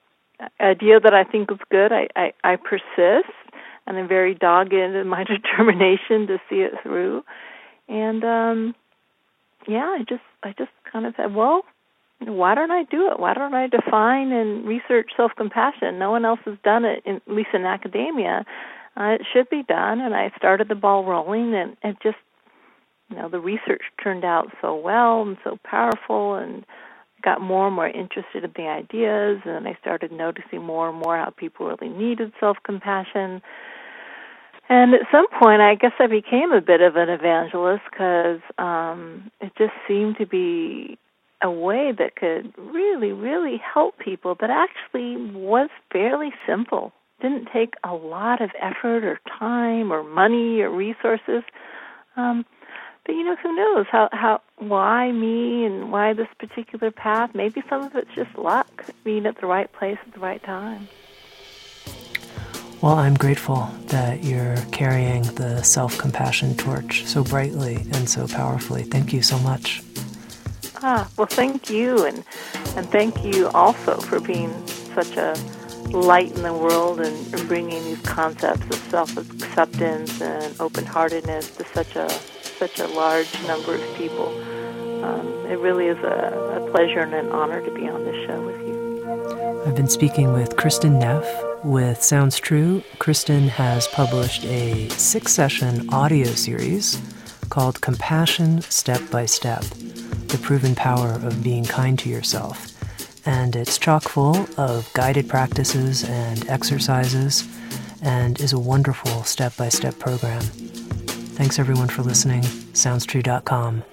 idea that I think is good, I I, I persist and I'm very dogged in my determination to see it through. And um yeah, I just I just kind of said, well, why don't I do it? Why don't I define and research self compassion? No one else has done it, in, at least in academia. Uh, it should be done, and I started the ball rolling, and it just you know the research turned out so well and so powerful and got more and more interested in the ideas and I started noticing more and more how people really needed self-compassion. And at some point I guess I became a bit of an evangelist cuz um it just seemed to be a way that could really really help people that actually was fairly simple. Didn't take a lot of effort or time or money or resources. Um but you know, who knows how how why me and why this particular path? Maybe some of it's just luck, being at the right place at the right time. Well, I'm grateful that you're carrying the self compassion torch so brightly and so powerfully. Thank you so much. Ah, well, thank you, and and thank you also for being such a light in the world and, bringing these concepts of self acceptance and open heartedness to such a such a large number of people. Um, it really is a, a pleasure and an honor to be on this show with you. I've been speaking with Kristin Neff with Sounds True. Kristin has published a six session audio series called Compassion Step by Step The Proven Power of Being Kind to Yourself. And it's chock full of guided practices and exercises and is a wonderful step by step program. Thanks everyone for listening. SoundsTrue.com.